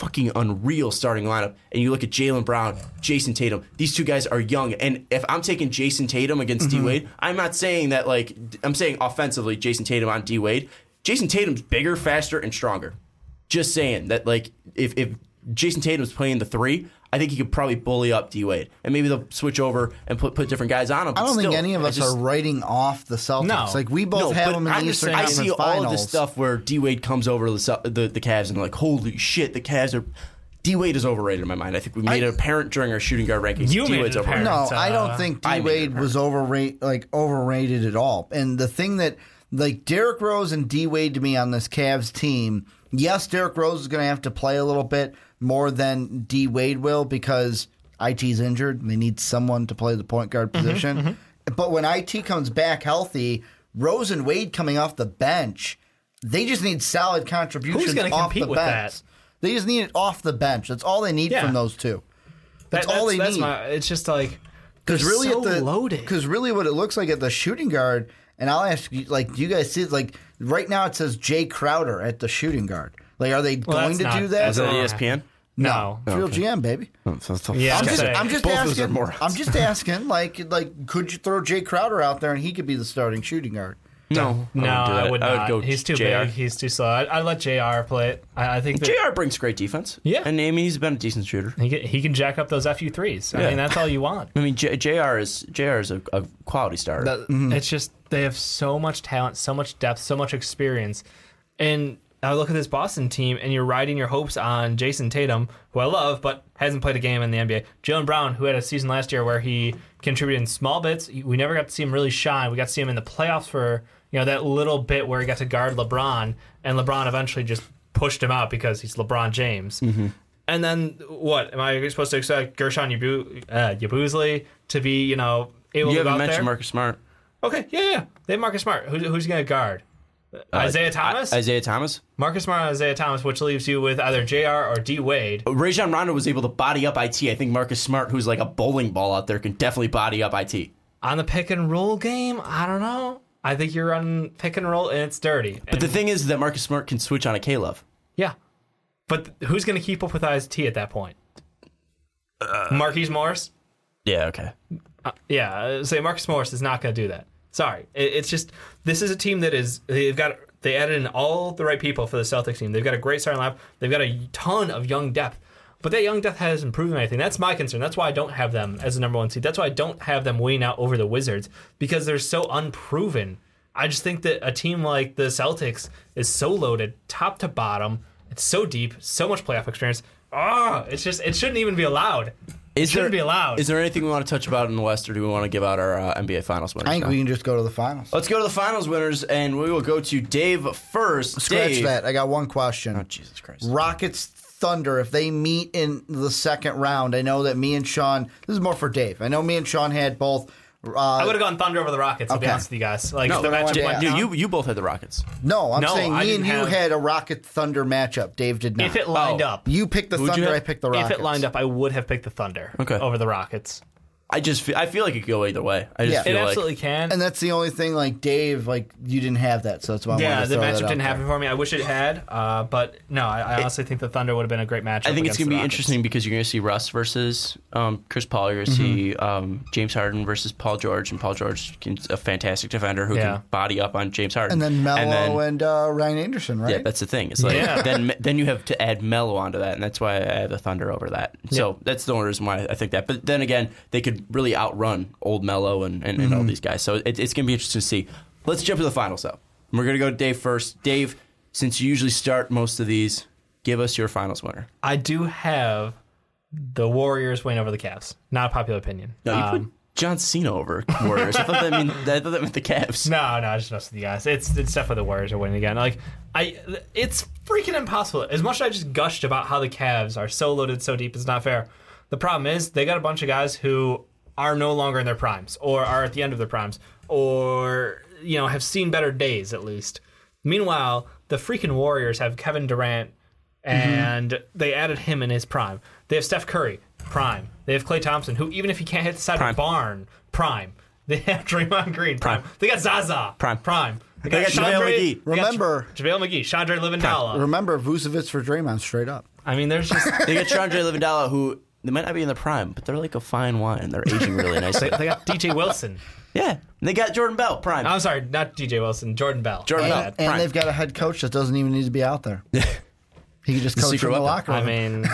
fucking unreal starting lineup. And you look at Jaylen Brown, Jayson Tatum. These two guys are young. And if I'm taking Jayson Tatum against Mm-hmm. D Wade, I'm not saying that like I'm saying offensively Jayson Tatum on D Wade. Jayson Tatum's bigger, faster, and stronger. Just saying that like if if Jayson Tatum's playing the three, I think he could probably bully up D Wade, and maybe they'll switch over and put put different guys on him. I don't think any of us just- are writing off the Celtics. No. Like we both no, have them in I'm the just Eastern saying, I see Finals. all of this stuff where D Wade comes over the, Cel- the the Cavs and like, holy shit, the Cavs are. D Wade is overrated in my mind. I think we made it apparent during our shooting guard rankings. You D made Wade's overrated. No, uh, I don't think I D made Wade was overrated, like overrated at all. And the thing that, like Derrick Rose and D Wade to me on this Cavs team, yes, Derrick Rose is going to have to play a little bit more than D Wade will because IT's injured and they need someone to play the point guard Mm-hmm, position. But when IT comes back healthy, Rose and Wade coming off the bench, they just need solid contributions gonna off compete the with bench. that? They just need it off the bench. That's all they need Yeah. from those two. That's, That- all they that's need. My, it's just like Because really, so at the loaded. Because really, what it looks like at the shooting guard, and I'll ask you, like, do you guys see? Like, right now it says Jae Crowder at the shooting guard. Like, are they Well, going to not- do that? Is that ESPN? No. Oh, it's real GM, baby. Yeah, I'm I'm just. I'm just Both of are asking. morons. I'm just asking. Like, like, could you throw Jae Crowder out there and he could be the starting shooting guard? No, No, wouldn't do I that. would I not. go he's too JR. big. He's too slow. I, I'd let Jr. play it. I, I think that Jr. brings great defense. Yeah. and I mean he's been a decent shooter. he can, he can jack up those fu threes. I Yeah. mean, that's all you want. I mean J- Jr. is Jr. is a, a quality starter. That- mm-hmm. It's just they have so much talent, so much depth, so much experience, and I look at this Boston team, and you're riding your hopes on Jayson Tatum, who I love, but hasn't played a game in the NBA. Jaylen Brown, who had a season last year where he contributed in small bits. We never got to see him really shine. We got to see him in the playoffs for you know that little bit where he got to guard LeBron, and LeBron eventually just pushed him out because he's LeBron James. And then what? Am I supposed to expect Guerschon Yabu- uh, Yabusele to be you know able you to go haven't mentioned there? Marcus Smart. Okay, yeah, yeah. They have Marcus Smart. Who, who's going to guard? Isaiah Thomas? Uh, Isaiah Thomas. Marcus Smart and Isaiah Thomas, which leaves you with either JR or D Wade. Rajon Rondo was able to body up IT. I think Marcus Smart, who's like a bowling ball out there, can definitely body up IT. On the pick and roll game, I don't know. I think you're on pick and roll and it's dirty. But the thing is that Marcus Smart can switch on a K-Love. yeah. But who's going to keep up with IST at that point? Uh, Marquise Morris? Yeah, okay. Uh, yeah, uh, say Marcus Morris is not going to do that. Sorry, it, it's just this is a team that is they've got they added in all the right people for the Celtics team. They've got a great starting lineup. They've got a ton of young depth, but that young depth hasn't proven anything. That's my concern. That's why I don't have them as the number one seed. That's why I don't have them winning out over the Wizards because they're so unproven. I just think that a team like the Celtics is so loaded, top to bottom. It's so deep, so much playoff experience. Ah, it's just it shouldn't even be allowed. Is shouldn't there, be allowed. Is there anything we want to touch about in the West, or do we want to give out our uh, NBA Finals winners? I think now? we can just go to the finals. Let's go to the Finals winners, and we will go to Dave first. Scratch Dave. that. I got one question. Oh, Jesus Christ. Rockets Thunder, if they meet in the second round, I know that me and Sean, this is more for Dave. I know me and Sean had both. I Uh, would have gone Thunder over the Rockets. I'll be Okay. honest with you guys. Like No, the then I matchup want went ask- No, you you both had the Rockets. no, I'm No, saying I me and didn't you have- had a Rocket Thunder matchup. Dave did not. if it lined Oh. up, you picked the Who'd you Thunder, have? I picked the Rockets. if it lined up, I would have picked the Thunder Okay. over the Rockets. I just feel, I feel like it could go either way. I just Yeah. feel It like absolutely can. And that's the only thing, like Dave, like you didn't have that, so that's why I yeah, wanted to the throw that matchup out didn't there. happen for me. I wish it had, uh, but no, I, I honestly think the Thunder would have been a great matchup. I think it's against going to the be Rockets. interesting because you're going to see Russ versus um, Chris Paul. You're going to see Mm-hmm. um, James Harden versus Paul George, and Paul George is a fantastic defender who Yeah. can body up on James Harden. And then Melo and, then- uh, Ryan Anderson, right? yeah, that's the thing. It's like Yeah. then then you have to add Melo onto that, and that's why I have the Thunder over that. So that's the only reason why I think that. But then again, they could really outrun old Melo and, and, and all these guys. So it, it's going to be interesting to see. Let's jump to the finals, though. We're going to go to Dave first. Dave, since you usually start most of these, give us your finals winner. I do have the Warriors win over the Cavs. Not a popular opinion. No, you Um, put John Cena over Warriors. I thought that mean I thought that meant the Cavs. No, no, I just messed with you guys. It's it's definitely the Warriors are winning again. Like I, it's freaking impossible. As much as I just gushed about how the Cavs are so loaded, so deep, it's not fair. The problem is they got a bunch of guys who are no longer in their primes, or are at the end of their primes, or you know have seen better days at least. Meanwhile, the freaking Warriors have Kevin Durant, mm-hmm. and they added him in his prime. They have Steph Curry, prime. They have Klay Thompson, who even if he can't hit the side Prime. of the barn, prime. They have Draymond Green, prime. They got Zaza, Prime. prime. They got JaVale McGee. they got Remember- JaVale McGee, Chandra Livendala. Remember Vucevic for Draymond straight up. I mean, there's just They got Chandra Livendala, who they might not be in the prime, but they're like a fine wine. They're aging really nicely. they, they got DJ Wilson. yeah, and they got Jordan Bell, prime. I'm sorry, not DJ Wilson, Jordan Bell. Jordan My Bell. bad. And Prime. they've got a head coach that doesn't even need to be out there. He can just coach secret from the weapon. locker I mean,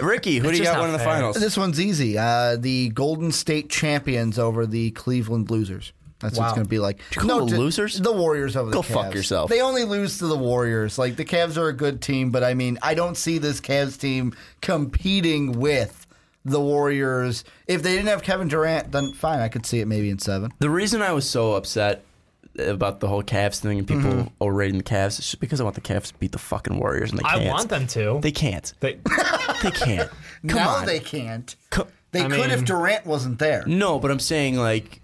Ricky, who do you got one winning the fair. finals? this one's easy. Uh, the Golden State champions over the Cleveland losers. That's what it's going to be like. you call them to- losers? The Warriors over the Go Cavs. fuck yourself. They only lose to the Warriors. Like the Cavs are a good team, but I mean, I don't see this Cavs team competing with the Warriors. If they didn't have Kevin Durant, then fine, I could see it maybe in seven. The reason I was so upset about the whole Cavs thing and people Mm-hmm. overrating the Cavs is just because I want the Cavs to beat the fucking Warriors and they can't. I want them to. They can't. They- They can't. Come now on. they can't. Co- They I could if Durant wasn't there. No, but I'm saying like,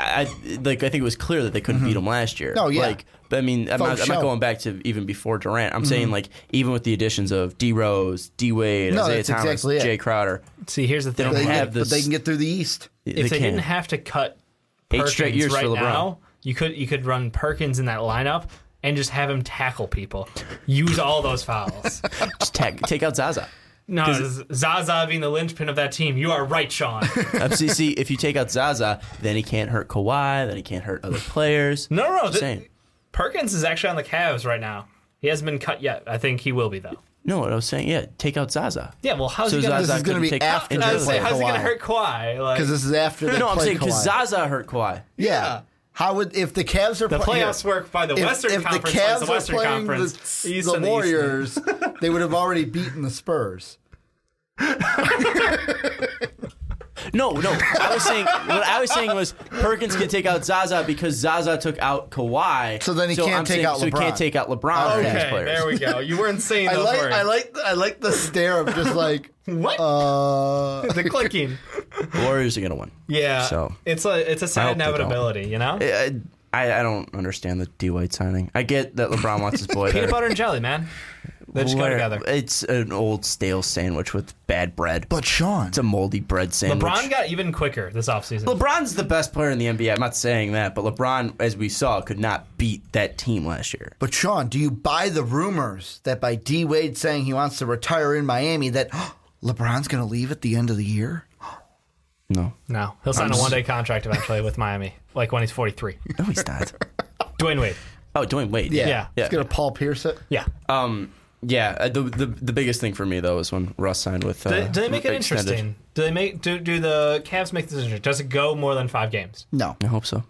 I I- like I think it was clear that they couldn't beat them last year. Oh, yeah. Like, but I mean, I'm not, I'm not. Mm-hmm. going back to even before Durant. I'm saying like even with the additions of D Rose, D Wade, No, Isaiah Thomas, exactly. Jae Crowder, See, here's the They thing. don't They have get- this- but they can get through the East. if they, can. didn't have to cut Eight straight years right for LeBron. now, you could you could run Perkins in that lineup and just have him tackle people. Use all those fouls. Just tag, take out Zaza. No, Zaza being the linchpin of that team. You are right, Sean. FCC, if you take out Zaza, then he can't hurt Kawhi, then he can't hurt other players. No, no, no. Just th- saying. Perkins is actually on the Cavs right now. He hasn't been cut yet. I think he will be though. No, what I was saying, yeah, take out Zaza. Yeah, well, how's So he gonna? Zaza This is gonna be take after injured I was play saying, how's he gonna hurt Kawhi? Like, Because this is after they No, I'm saying because Zaza hurt Kawhi. Yeah. How would if the Cavs are the play- playoffs here, work by the if, Western if the Conference plays Cavs the Western playing Conference. the, the the Warriors, they would have already beaten the Spurs. No, no. I was saying what I was saying was Perkins can take out Zaza because Zaza took out Kawhi. So then he can't I'm take saying- out So he LeBron. can't take out LeBron. or his Okay, players. there we go. You weren't saying I those like, words. I like, I like the stare of just like, what uh, the clicking. The Warriors are gonna win. Yeah, So- it's a it's a I sad hope they don't. inevitability. You know, I, I, I don't understand the D Wade signing. I get that LeBron wants his boy peanut there. butter and jelly, man. They just go Where- together. It's an old stale sandwich with bad bread. but Sean, it's a moldy bread sandwich. LeBron got even quicker this offseason. LeBron's the best player in the NBA. I'm not saying that, but LeBron, as we saw, could not beat that team last year. but Sean, do you buy the rumors that by D Wade saying he wants to retire in Miami that LeBron's going to leave at the end of the year? No, No, he'll sign a one day contract eventually with Miami, like when he's 43. no, he's not. Dwyane Wade. oh, Dwyane Wade. Yeah. yeah. He's going to Paul Pierce it. Yeah. Um, yeah. uh, The, the the biggest thing for me though is when Russ signed with. Uh, Do, do they make it extended. interesting? Do they make do do the Cavs make this interesting? Does it go more than five games? No, I hope so.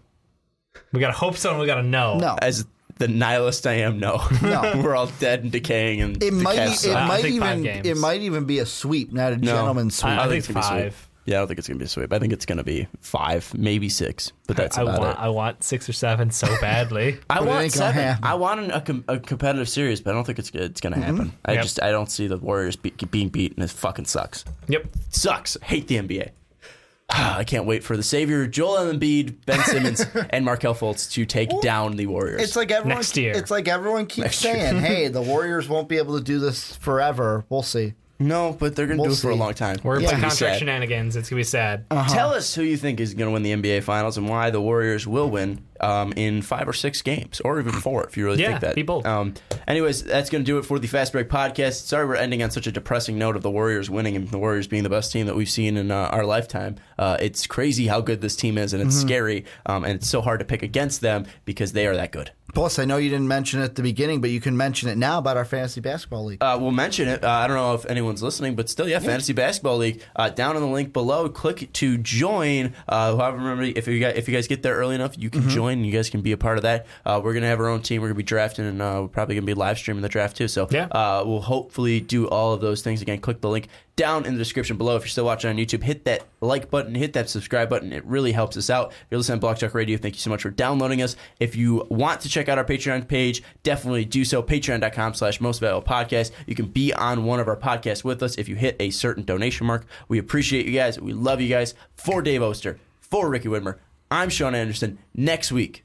We gotta hope so, and we gotta know. no. As the nihilist I am, no. No. We're all dead and decaying, and It the might, Cavs it suck. I might think five even, games. it might even be a sweep, not a No. gentleman's sweep. I, I think it's gonna be sweep. five. Yeah, I don't think it's gonna be a sweep. I think it's gonna be five, maybe six, but that's I about want it. I want six or seven so badly. I But it want ain't gonna seven. happen. I want an, a, com- a competitive series, but I don't think it's it's gonna mm-hmm. happen. I Yep. just I don't see the Warriors be- being beaten. It fucking sucks. yep. Sucks. Hate the NBA. I can't wait for the savior Joel Embiid, Ben Simmons, and Markelle Fultz to take down the Warriors. It's like everyone. Next year. It's like everyone keeps Next saying, "Hey, the Warriors won't be able to do this forever." We'll see. No, but they're gonna We'll do it for a see. long time. We're gonna It's gonna be contract sad. shenanigans. It's gonna be sad. Uh-huh. Tell us who you think is going to win the NBA Finals and why the Warriors will win um, in five or six games, or even four, if you really Yeah, think that. be bold. Um, anyways, that's going to do it for the Fast Break podcast. Sorry we're ending on such a depressing note of the Warriors winning and the Warriors being the best team that we've seen in uh, our lifetime. Uh, it's crazy how good this team is, and it's scary, um, and it's so hard to pick against them because they are that good. Plus, I know you didn't mention it at the beginning, but you can mention it now about our fantasy basketball league. Uh, we'll mention it. Uh, I don't know if anyone's listening, but still, yeah, Fantasy Basketball League. Uh, down in the link below, click to join. Uh, however, remember if you guys, if you guys get there early enough, you can join. And You guys can be a part of that. Uh, we're gonna have our own team. We're gonna be drafting, and uh, we're probably gonna be live streaming the draft too. So Yeah. uh, we'll hopefully do all of those things again. Click the link down in the description below. If you're still watching on YouTube, hit that like button, hit that subscribe button. It really helps us out. If you're listening to Block Talk Radio, thank you so much for downloading us. If you want to check out our Patreon page, definitely do so. Patreon.com slash most valuable podcast. You can be on one of our podcasts with us if you hit a certain donation mark. We appreciate you guys. We love you guys. For Dave Oster, for Ricky Widmer, I'm Sean Anderson. Next week,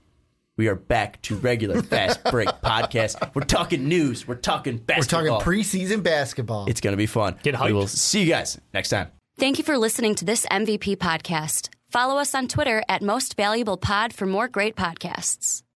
we are back to regular Fast Break podcast. We're talking news. We're talking basketball. We're talking preseason basketball. It's going to be fun. Get hyped. We will see you guys next time. Thank you for listening to this MVP podcast. Follow us on Twitter at Most Valuable Pod for more great podcasts.